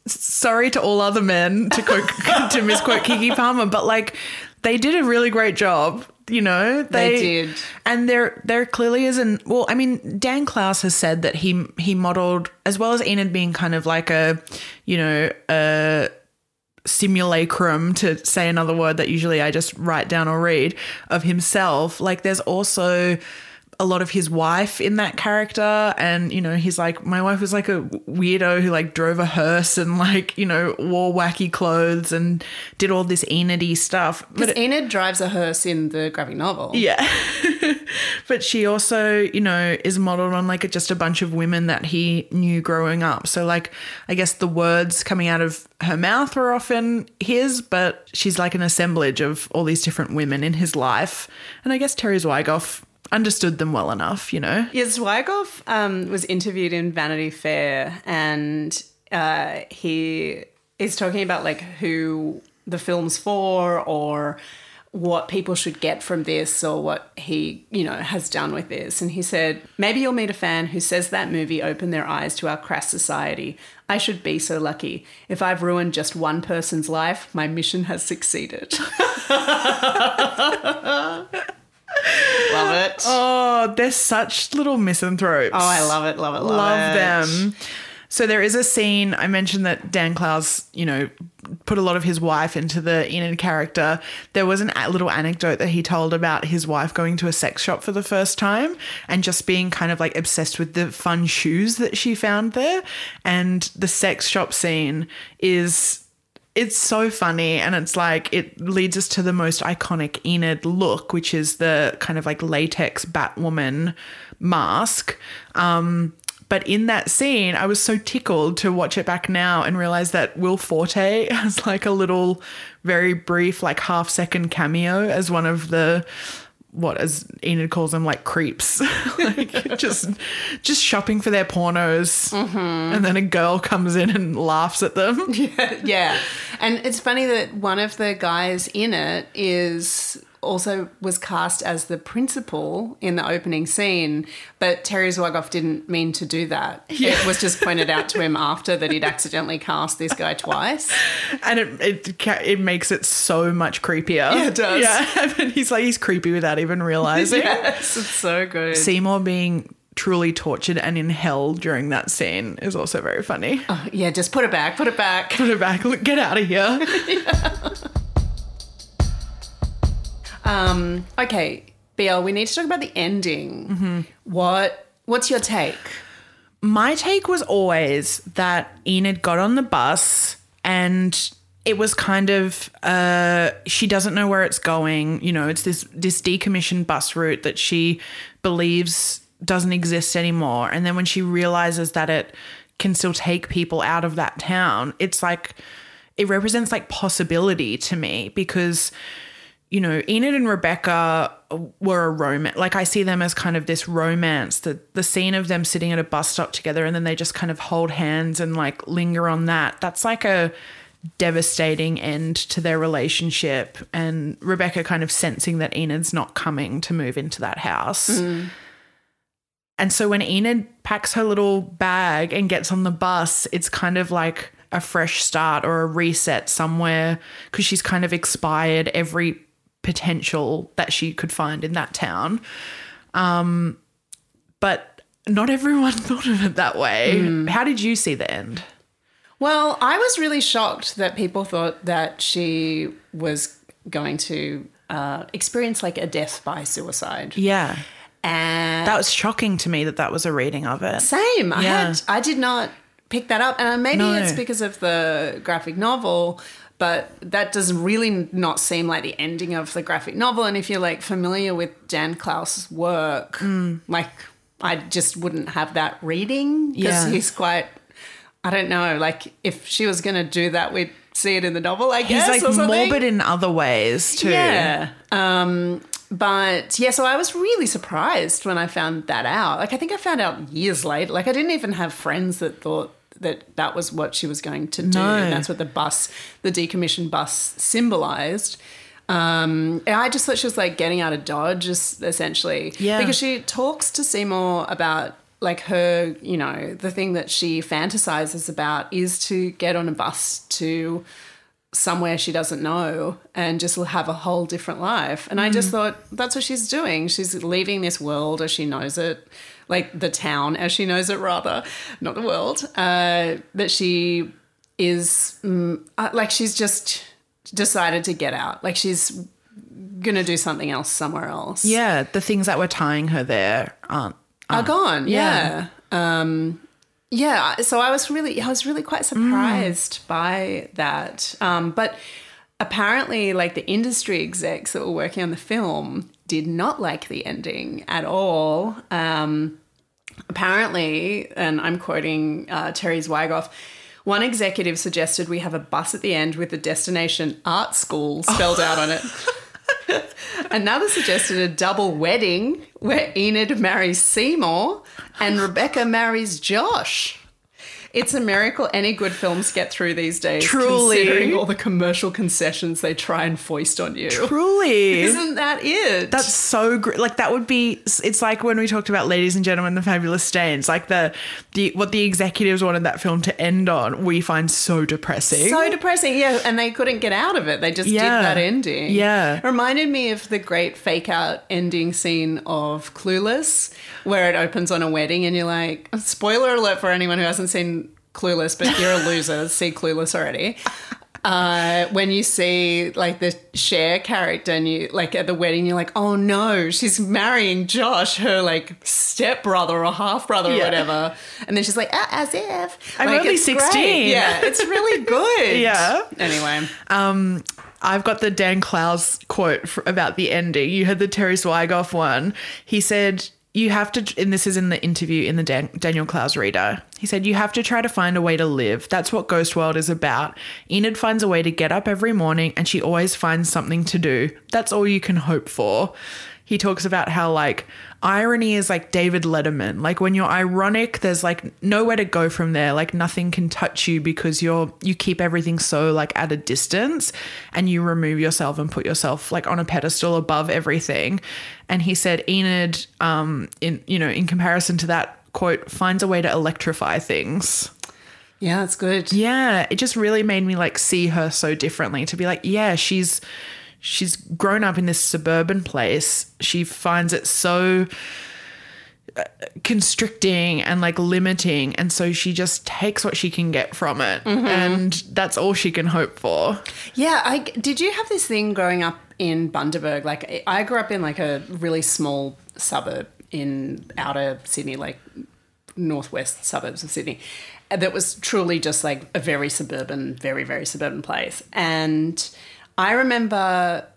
Sorry to all other men to quote to misquote Keke Palmer, but like they did a really great job. You know, They did. and there there clearly isn't. Well, I mean, Dan Clowes has said that he he modeled as well as Enid being kind of like a, you know, a simulacrum to say another word that usually I just write down or read of himself. Like there's also a lot of his wife in that character and you know he's like my wife was like a weirdo who like drove a hearse and like you know wore wacky clothes and did all this Enidy stuff but Because Enid drives a hearse in the graphic novel. yeah. but she also, you know, is modeled on like just a bunch of women that he knew growing up. So, like, I guess the words coming out of her mouth were often his, but she's like an assemblage of all these different women in his life. And I guess Terry Zwigoff understood them well enough, you know? Yeah, Zwigoff um, was interviewed in Vanity Fair, and uh, he is talking about like who the film's for, or what people should get from this, or what he you know has done with this. And he said, maybe you'll meet a fan who says that movie opened their eyes to our crass society. I should be so lucky. If I've ruined just one person's life, my mission has succeeded. Love it. Oh, they're such little misanthropes. Oh, I love it, love it, love, love it. them. So there is a scene I mentioned that Dan Clowes, you know, put a lot of his wife into the Enid character. There was an a little anecdote that he told about his wife going to a sex shop for the first time and just being kind of like obsessed with the fun shoes that she found there. And the sex shop scene is it's so funny and it's like it leads us to the most iconic Enid look, which is the kind of like latex Batwoman mask. Um, but in that scene, I was so tickled to watch it back now and realize that Will Forte has like a little, very brief, like half second cameo as one of the what as Enid calls them like creeps. Like just just shopping for their pornos. Mm-hmm. And then a girl comes in and laughs at them. Yeah, yeah. And it's funny that one of the guys in it is also was cast as the principal in the opening scene, but Terry Zwigoff didn't mean to do that. It was just pointed out to him after that he'd accidentally cast this guy twice. and it, it it makes it so much creepier. Yeah, it does. Yeah, and he's like he's creepy without even realizing. Yes, it's so good. Seymour being truly tortured and in hell during that scene is also very funny. Oh, yeah, just put it back, put it back. Put it back. Look, get out of here. Um, okay, BL, we need to talk about the ending. What what's your take? My take was always that Enid got on the bus and it was kind of uh, she doesn't know where it's going. You know, it's this this decommissioned bus route that she believes doesn't exist anymore. And then when she realizes that it can still take people out of that town, it's like it represents like possibility to me because you know, Enid and Rebecca were a romance. Like I see them as kind of this romance. The the scene of them sitting at a bus stop together and then they just kind of hold hands and like linger on that. That's like a devastating end to their relationship. And Rebecca kind of sensing that Enid's not coming to move into that house. Hmm. And so when Enid packs her little bag and gets on the bus, it's kind of like a fresh start or a reset somewhere because she's kind of expired every potential that she could find in that town. Um, but not everyone thought of it that way. How did you see the end? Well, I was really shocked that people thought that she was going to uh, experience like a death by suicide. Yeah. And That was shocking to me that that was a reading of it. Same. I Yeah. had I did not pick that up, and maybe No. it's because of the graphic novel. But that does really not seem like the ending of the graphic novel. And if you're like familiar with Jan Clowes's work, Mm. like I just wouldn't have that reading because Yeah. he's quite. I don't know. Like if she was going to do that, we'd see it in the novel. I guess He's like morbid in other ways too. Yeah. Um, but yeah, so I was really surprised when I found that out. Like, I think I found out years later. Like, I didn't even have friends that thought that that was what she was going to do. No. And that's what the bus, the decommissioned bus, symbolized. Um, and I just thought she was like getting out of Dodge, es- essentially. Yeah. Because she talks to Seymour about like her, you know, the thing that she fantasizes about is to get on a bus to somewhere she doesn't know and just have a whole different life. And I just thought that's what she's doing. She's leaving this world as she knows it, like the town as she knows it, rather, not the world. Uh, that she is mm, uh, like she's just decided to get out. Like she's gonna do something else somewhere else. Yeah, the things that were tying her there aren't. are gone. yeah. Yeah. Um, yeah. So I was really, I was really quite surprised by that. Um, but apparently, like the industry execs that were working on the film did not like the ending at all. Um, apparently, and I'm quoting uh, Terry Zwigoff. One executive suggested we have a bus at the end with the destination art school spelled out on it. Another suggested a double wedding where Enid marries Seymour and Rebecca marries Josh. It's a miracle any good films get through these days. Truly. Considering all the commercial concessions they try and foist on you. Truly. Isn't that it? That's so great. Like that would be. It's like when we talked about Ladies and Gentlemen, the Fabulous Stains. Like the the what the executives wanted that film to end on. We find so depressing. so depressing. Yeah, and they couldn't get out of it. They just Yeah. did that ending. Yeah. Reminded me of the great fake out ending scene of Clueless, where it opens on a wedding and you're like, spoiler alert for anyone who hasn't seen Clueless, but you're a loser. See Clueless already. Uh, when you see like the share character and you like at the wedding, you're like, oh no, she's marrying Josh, her like stepbrother or half brother or whatever. And then she's like, ah, as if. I'm Like, only it's great. 16. Yeah, it's really good. Yeah. Anyway. Um, I've got the Dan Clowes quote for, about the ending. You had the Terry Zwigoff one. He said, "You have to," and this is in the interview in the Dan, Daniel Clowes reader. He said, "You have to try to find a way to live. That's what Ghost World is about. Enid finds a way to get up every morning, and she always finds something to do. That's all you can hope for." He talks about how like irony is like David Letterman. Like when you're ironic, there's like nowhere to go from there. Like nothing can touch you because you're you keep everything so like at a distance and you remove yourself and put yourself like on a pedestal above everything. And he said Enid, um, in you know, in comparison to that quote, finds a way to electrify things. Yeah, that's good. Yeah, it just really made me like see her so differently to be like, yeah, she's she's grown up in this suburban place. She finds it so uh, constricting and like limiting and so she just takes what she can get from it and that's all she can hope for. Yeah, I did you have this thing growing up in Bundaberg? Like I grew up in like a really small suburb in outer Sydney, like northwest suburbs of Sydney. That was truly just like a very suburban, very very suburban place. And I remember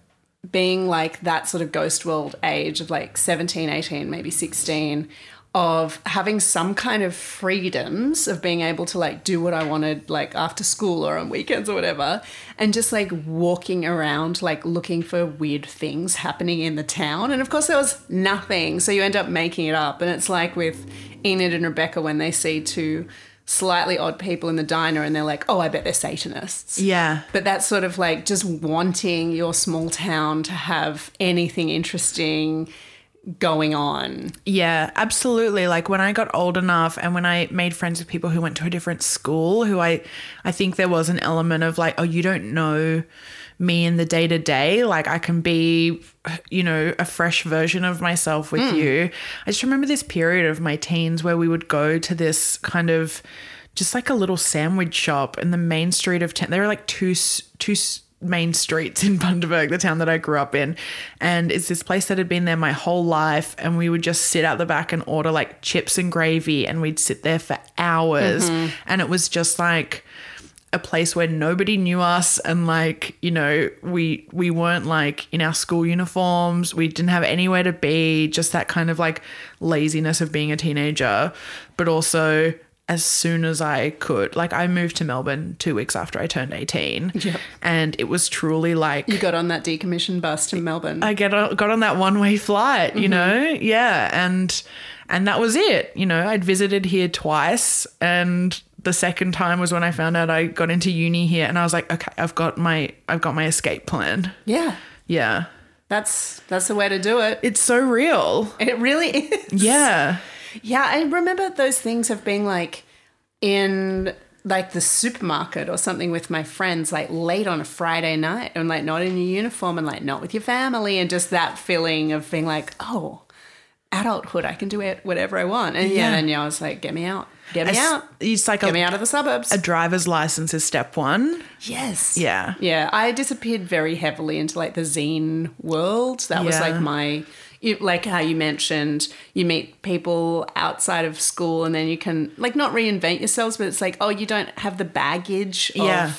being like that sort of ghost world age of like 17, 18, maybe 16 of having some kind of freedoms of being able to like do what I wanted like after school or on weekends or whatever and just like walking around like looking for weird things happening in the town. And of course there was nothing so you end up making it up. And it's like with Enid and Rebecca when they see two slightly odd people in the diner and they're like oh I bet they're satanists Yeah. but that's sort of like just wanting your small town to have anything interesting going on. Yeah, absolutely. Like when I got old enough and when I made friends with people who went to a different school, who I I think there was an element of like, oh, you don't know me in the day to day. Like I can be, you know, a fresh version of myself with hmm. you. I just remember this period of my teens where we would go to this kind of just like a little sandwich shop in the main street of town. There were like two two main streets in Bundaberg, the town that I grew up in, and it's this place that had been there my whole life. And we would just sit out the back and order like chips and gravy, and we'd sit there for hours, mm-hmm. and it was just like a place where nobody knew us and like you know we we weren't like in our school uniforms. We didn't have anywhere to be. Just that kind of like laziness of being a teenager. But also as soon as I could like I moved to Melbourne 2 weeks after I turned 18 and it was truly like You got on that decommissioned bus to Melbourne. I get on, got on that one way flight, you mm-hmm. know, yeah, and and that was it. You know, I'd visited here twice, and the second time was when I found out I got into uni here, and I was like, okay, I've got my I've got my escape plan. yeah. Yeah, That's that's the way to do it. it's so real. It really is. Yeah, Yeah, I remember those things of being like in like the supermarket or something with my friends, like late on a Friday night and like not in your uniform and like not with your family and just that feeling of being like, oh, adulthood, I can do it whatever I want. And yeah, Yeah. and yeah, I was like, get me out. Get me It's- out. It's like Get me out of the suburbs. a driver's license is step one. yes. Yeah. Yeah, I disappeared very heavily into like the zine world. That was like my, you, like how you mentioned, you meet people outside of school and then you can like not reinvent yourselves, but it's like, oh, you don't have the baggage of, Yeah.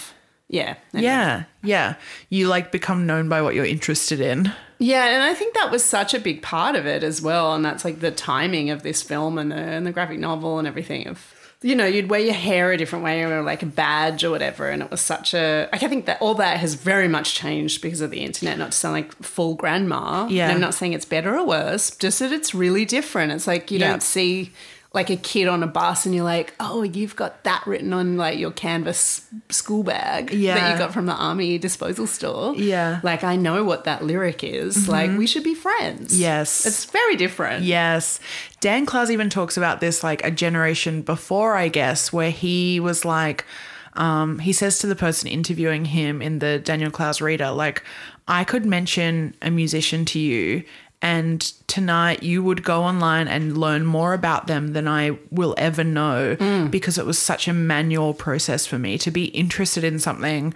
yeah, Yeah, yeah. You like become known by what you're interested in. Yeah. And I think that was such a big part of it as well. And that's like the timing of this film and the and the graphic novel and everything of. You know, you'd wear your hair a different way or like a badge or whatever. And it was such a. I think that all that has very much changed because of the internet, not to sound like full grandma. Yeah. And I'm not saying it's better or worse, just that it's really different. It's like you Yeah. don't see like a kid on a bus and you're like, oh, you've got that written on like your canvas school bag that you got from the army disposal store. Yeah. Mm-hmm. Like I know what that lyric is. Like we should be friends. Yes. It's very different. Yes. Dan Clowes even talks about this like a generation before, I guess, where he was like, um, he says to the person interviewing him in the Daniel Clowes reader, like, I could mention a musician to you, and tonight you would go online and learn more about them than I will ever know because it was such a manual process for me to be interested in something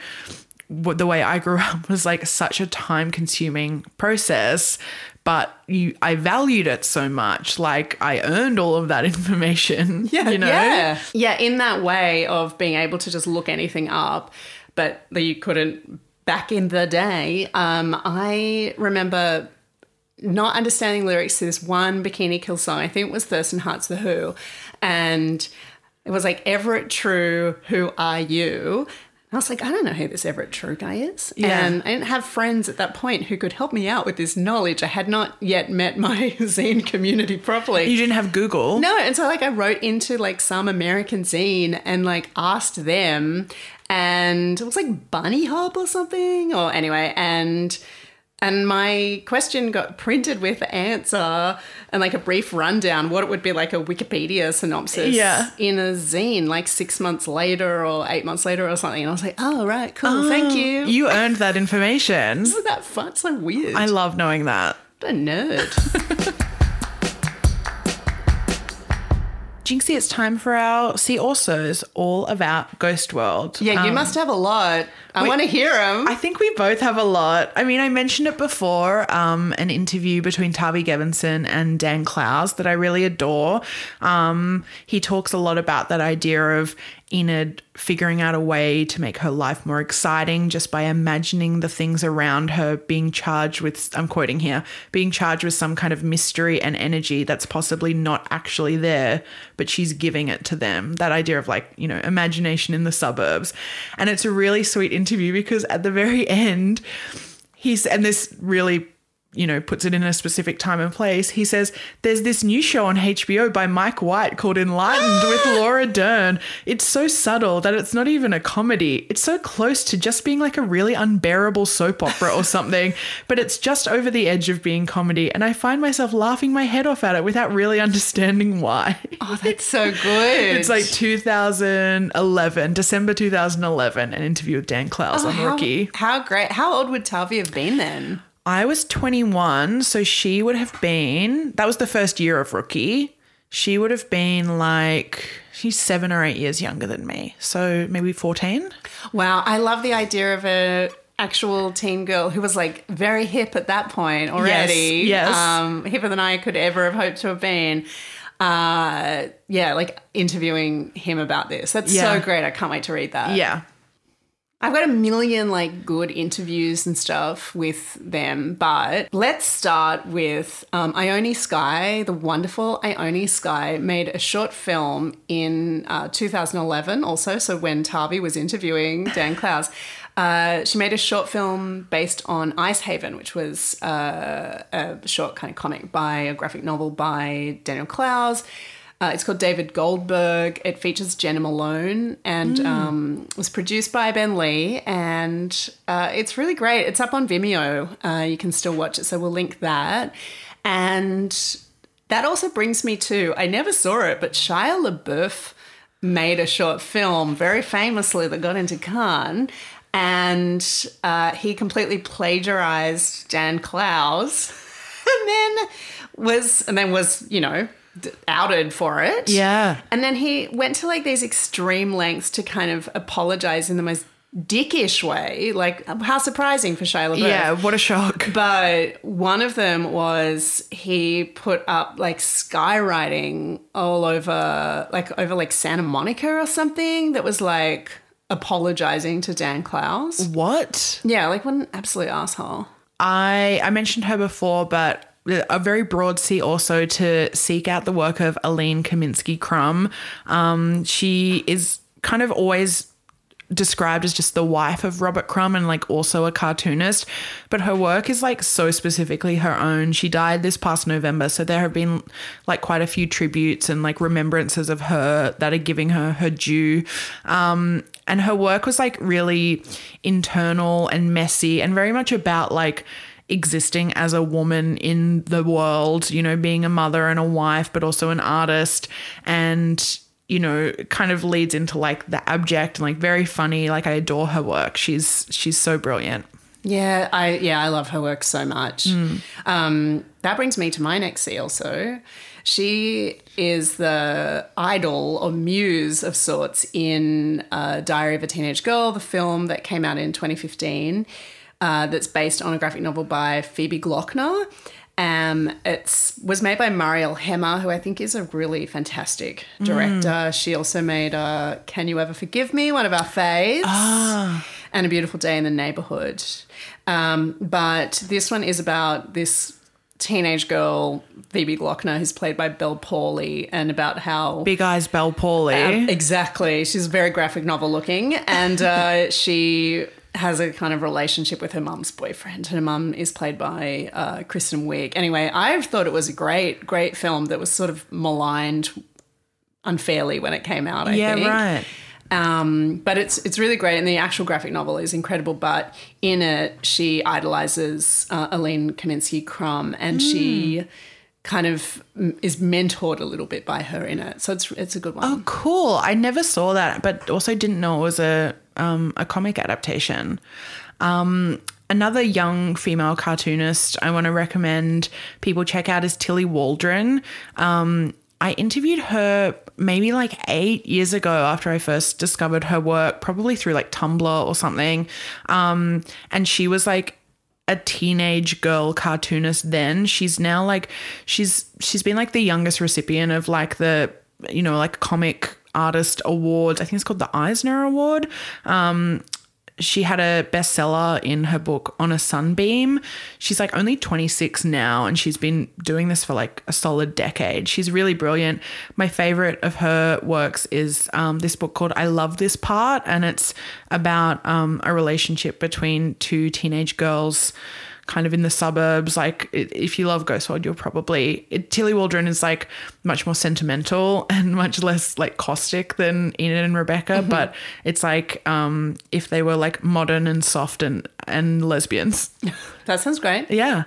the way I grew up was like such a time consuming process, but you I valued it so much. Like I earned all of that information. Yeah. You know? Yeah. Yeah, in that way of being able to just look anything up, but you couldn't back in the day. Um, I remember not understanding lyrics to this one Bikini Kill song. I think it was Thurston Heart's The Who. And it was like, Everett True, who are you? I was like, I don't know who this Everett True guy is. Yeah. And I didn't have friends at that point who could help me out with this knowledge. I had not yet met my zine community properly. You didn't have Google. No, and so like I wrote into like some American zine and like asked them, and it was like Bunny Hop or something, or anyway, and and my question got printed with the answer and like a brief rundown what it would be like a Wikipedia synopsis Yeah. in a zine like six months later or eight months later or something. And I was like, oh right, cool, thank oh, you. You earned that information. Isn't that fun? It's so weird. I love knowing that. what a nerd. Jinxie, it's time for our See Also's all about Ghost World. yeah, you Um, must have a lot. I want to hear them. I think we both have a lot. I mean, I mentioned it before, um, an interview between Tavi Gevinson and Dan Clowes that I really adore. Um, he talks a lot about that idea of Enid figuring out a way to make her life more exciting just by imagining the things around her being charged with, I'm quoting here, being charged with some kind of mystery and energy that's possibly not actually there, but she's giving it to them. That idea of like, you know, imagination in the suburbs. And it's a really sweet interview because at the very end, he's, and this really you know, puts it in a specific time and place. He says, There's this new show on HBO by Mike White called Enlightened with Laura Dern. It's so subtle that it's not even a comedy. It's so close to just being like a really unbearable soap opera or something, but it's just over the edge of being comedy. And I find myself laughing my head off at it without really understanding why. oh, that's so good. It's like 2011, December 2011, an interview with Dan Clowes oh, on how, Rookie. How great. How old would Tavi have been then? I was 21, so she would have been, that was the first year of rookie. She would have been like, she's seven or eight years younger than me. So maybe 14. Wow, I love the idea of a actual teen girl who was like very hip at that point already. yes. Um, hipper than I could ever have hoped to have been. Uh, yeah, like interviewing him about this. That's Yeah. so great. I can't wait to read that. Yeah. I've got a million like good interviews and stuff with them, but let's start with um, Ione Skye. The wonderful Ione Skye made a short film in uh, 2011, also. So when Tavi was interviewing Dan Clowes, uh, she made a short film based on Ice Haven, which was uh, a short kind of comic by a graphic novel by Daniel Clowes. Uh, it's called David Goldberg. It features Jena Malone and um, was produced by Ben Lee. And uh, it's really great. It's up on Vimeo. Uh, you can still watch it. So we'll link that. And that also brings me to I never saw it, but Shia LaBeouf made a short film very famously that got into Cannes. And uh, he completely plagiarized Dan Clowes and then was, and then was, you know, outed for it. Yeah. And then he went to like these extreme lengths to kind of apologize in the most dickish way. Like, how surprising for Shia LaBeouf. Yeah. What a shock. But one of them was he put up like skywriting all over, like over like Santa Monica or something that was like apologizing to Dan Clowes. What? Yeah, like what an absolute asshole. I I mentioned her before, but a very broad see also to seek out the work of Aline Kominsky Crumb. Um, she is kind of always described as just the wife of Robert Crumb and like also a cartoonist, but her work is like so specifically her own. She died this past November, so there have been like quite a few tributes and like remembrances of her that are giving her her due. Um, and her work was like really internal and messy and very much about like existing as a woman in the world, you know, being a mother and a wife, but also an artist. And, you know, kind of leads into like the abject and like very funny. Like I adore her work. She's she's so brilliant. Yeah, I yeah, I love her work so much. Um, that brings me to my next See also. She is the idol or muse of sorts in uh, Diary of a Teenage Girl, the film that came out in 2015, uh, that's based on a graphic novel by Phoebe Gloeckner. Um, it's was made by Marielle Heller, who I think is a really fantastic director. She also made uh, "Can You Ever Forgive Me," one of our faves, and "A Beautiful Day in the Neighborhood." Um, but this one is about this teenage girl Phoebe Gloeckner, who's played by Bel Powley, and about how Big Eyes Bel Powley. um, exactly. She's very graphic novel looking, and uh, she has a kind of relationship with her mum's boyfriend. Her mum is played by uh, Kristen Wiig. Anyway, I thought it was a great, great film that was sort of maligned unfairly when it came out. I yeah, think. right. Um, but it's it's really great, and the actual graphic novel is incredible. But in it, she idolizes uh, Aline Kominsky Crumb, and she kind of mm, is mentored a little bit by her in it. So it's it's a good one. Oh, cool. I never saw that, but also didn't know it was a um, a comic adaptation. Um, another young female cartoonist I want to recommend people check out is Tillie Walden. Um, I interviewed her maybe like eight years ago after I first discovered her work, probably through like Tumblr or something. Um, and she was like a teenage girl cartoonist then. She's now like she's she's been like the youngest recipient of like the you know like comic artist awards. I think it's called the Eisner Award. Um she had a bestseller in her book on a sunbeam. She's like only 26 now and she's been doing this for like a solid decade. She's really brilliant. My favorite of her works is um, this book called I Love This Part, and it's about um, a relationship between two teenage girls kind of in the suburbs. Like, if you love Ghost World, you'll probably. It, Tillie Walden is like much more sentimental and much less like caustic than Enid and Rebecca, but it's like um, if they were like modern and soft and, and lesbians. That sounds great. Yeah.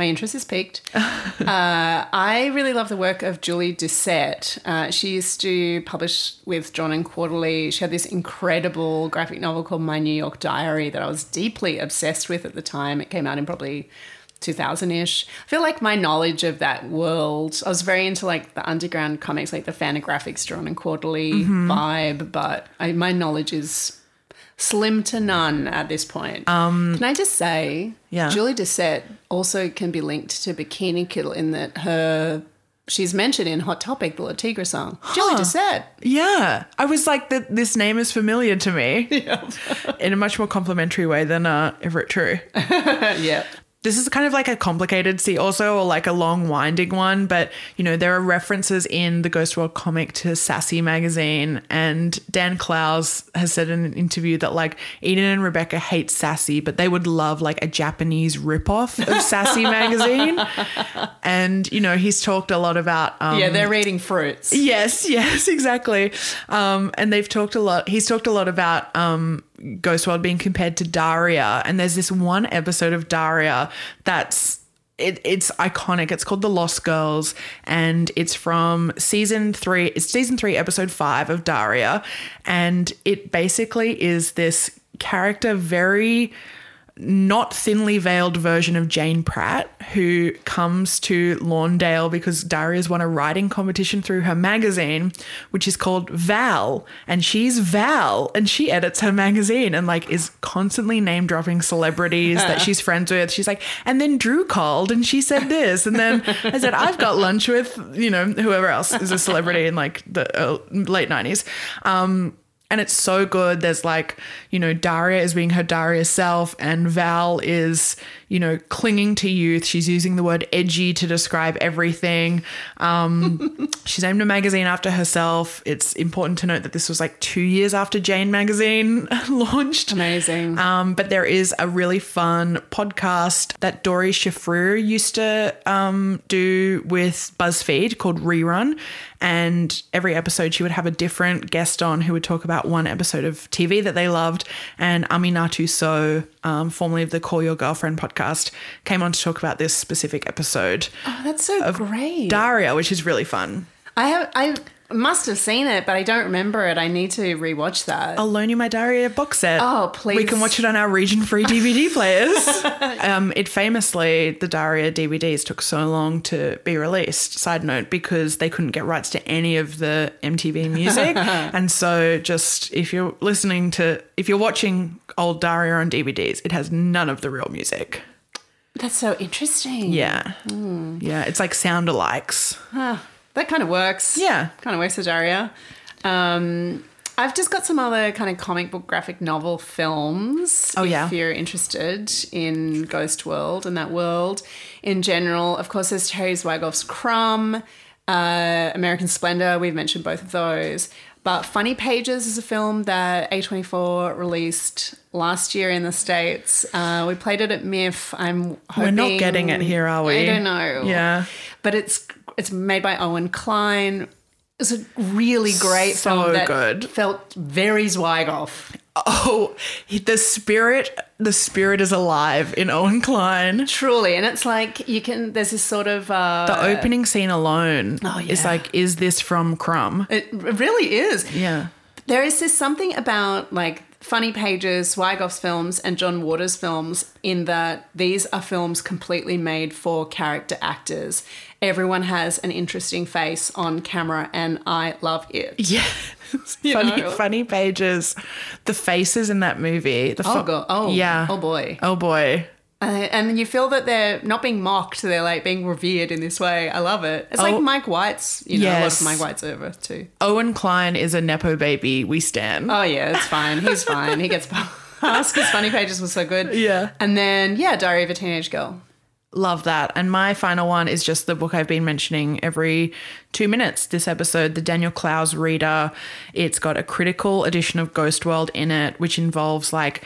My interest is piqued. uh, I really love the work of Julie Doucet. Uh, she used to publish with Drawn and Quarterly. She had this incredible graphic novel called My New York Diary that I was deeply obsessed with at the time. It came out in probably 2000 ish. I feel like my knowledge of that world, I was very into like the underground comics, like the Fantagraphics, Drawn and Quarterly vibe, but I, my knowledge is slim to none at this point. Um, can I just say, Yeah. Julie Doucet also can be linked to Bikini Kill in that her she's mentioned in Hot Topic, the Le Tigre song. Julie Doucet. Yeah. I was like, that this name is familiar to me Yeah. in a much more complimentary way than uh, Everett True. yeah. This is kind of like a complicated see also or like a long winding one but you know there are references in the ghost world comic to sassy magazine and Dan Clowes has said in an interview that like Enid and rebecca hate sassy but they would love like a japanese ripoff of sassy magazine and you know he's talked a lot about um, Yeah, they're reading fruits. Yes, yes, exactly. Um, and they've talked a lot. He's talked a lot about um, Ghost World being compared to Daria, and there's this one episode of Daria that's it, it's iconic. It's called The Lost Girls, and it's from season three. It's season three, episode five of Daria, and it basically is this character very not thinly veiled version of Jane Pratt, who comes to Lawndale because Daria's won a writing competition through her magazine, which is called Val. And she's Val, and she edits her magazine and like is constantly name dropping celebrities that she's friends with. She's like, and then Drew called and she said this. And then I said, I've got lunch with, you know, whoever else is a celebrity in like the uh, late 90s. Um, and it's so good. There's like, you know, Daria is being her Daria self, and Val is, you know, clinging to youth. She's using the word edgy to describe everything. Um, she's named a magazine after herself. It's important to note that this was like two years after Jane magazine launched. Amazing. Um, but there is a really fun podcast that Doree Shafrir used to um, do with BuzzFeed called Rerun. And every episode, she would have a different guest on who would talk about one episode of TV that they loved. And Aminatou Sow, um, formerly of the Call Your Girlfriend podcast, came on to talk about this specific episode oh, that's so great. Daria, which is really fun. I have I must have seen it, but I don't remember it. I need to rewatch that. I'll loan you my Daria box set. Oh, please. We can watch it on our region free DVD players. um, it famously, the Daria DVDs took so long to be released, side note, because they couldn't get rights to any of the MTV music. and so, just if you're listening to, if you're watching old Daria on DVDs, it has none of the real music. That's so interesting. Yeah. Hmm. Yeah. It's like sound alikes. That kind of works. Yeah. Kind of works for Daria. Um, I've just got some other kind of comic book graphic novel films. Oh, yeah. If you're interested in Ghost World and that world in general. Of course, there's Terry Zwigoff's Crumb, uh, American Splendor. We've mentioned both of those. But Funny Pages is a film that A24 released last year in the States. Uh, we played it at MIF. I'm hoping. We're not getting it here, are we? I don't know. Yeah. But it's it's made by Owen Kline. It's a really great So film that good. felt very Zwigoff. Oh, the spirit, the spirit is alive in Owen Kline. Truly. And it's like you can, there's this sort of. Uh, The opening scene alone Oh, yeah. is like, is this from Crumb? it really is. Yeah. There is this something about like Funny Pages, Zwigoff's films, and John Waters' films in that these are films completely made for character actors. Everyone has an interesting face on camera, and I love it. Yeah. Funny, know? funny pages. The faces in that movie. The Oh, fu- God. Oh, yeah. Oh, boy. Oh boy. Uh, and you feel that they're not being mocked, they're like being revered in this way. I love it. It's Oh. like Mike White's, you know, I Yes. love Mike White's over too. Owen Kline is a nepo baby. We stand. Oh, yeah, it's fine. He's fine. He gets past because Funny Pages was so good. Yeah. And then, yeah, Diary of a Teenage Girl. Love that. And my final one is just the book I've been mentioning every two minutes this episode, the Daniel Clowes Reader. It's got a critical edition of Ghost World in it, which involves like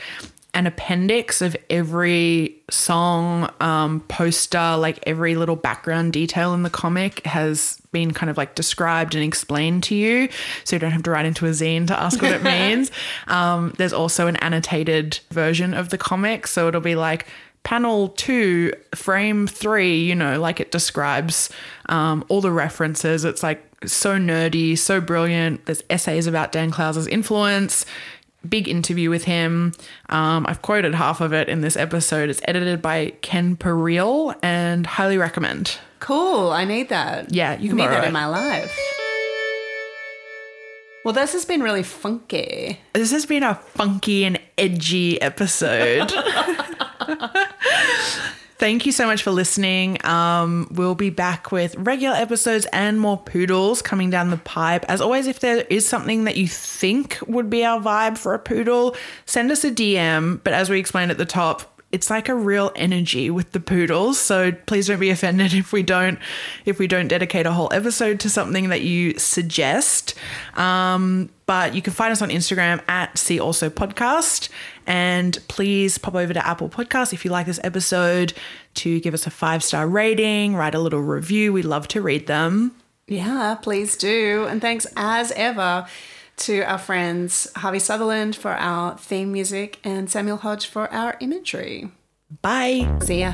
an appendix of every song, um, poster, like every little background detail in the comic has been kind of like described and explained to you. So you don't have to write into a zine to ask what it means. Um, there's also an annotated version of the comic. So it'll be like, panel two, frame three, you know, like it describes um, all the references. It's like so nerdy, so brilliant. There's essays about Dan Clowes' influence, big interview with him. Um, I've quoted half of it in this episode. It's edited by Ken Parille and highly recommend. Cool. I need that. Yeah, you can I need that it. in my life. Well, this has been really funky. This has been a funky and edgy episode. Thank you so much for listening. Um, we'll be back with regular episodes and more poodles coming down the pipe. As always, if there is something that you think would be our vibe for a poodle, send us a DM. But as we explained at the top, it's like a real energy with the poodles. So please don't be offended if we don't if we don't dedicate a whole episode to something that you suggest. Um, but you can find us on Instagram at See Also Podcast. And please pop over to Apple Podcasts if you like this episode to give us a five star rating, write a little review. We love to read them. Yeah, please do. And thanks as ever to our friends Harvey Sutherland for our theme music and Samuel Hodge for our imagery. Bye. See ya.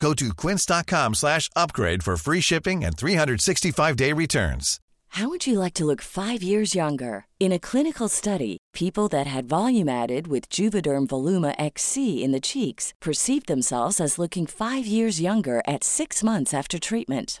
Go to quince.com slash upgrade for free shipping and 365-day returns. How would you like to look five years younger? In a clinical study, people that had volume added with Juvederm Voluma XC in the cheeks perceived themselves as looking five years younger at six months after treatment.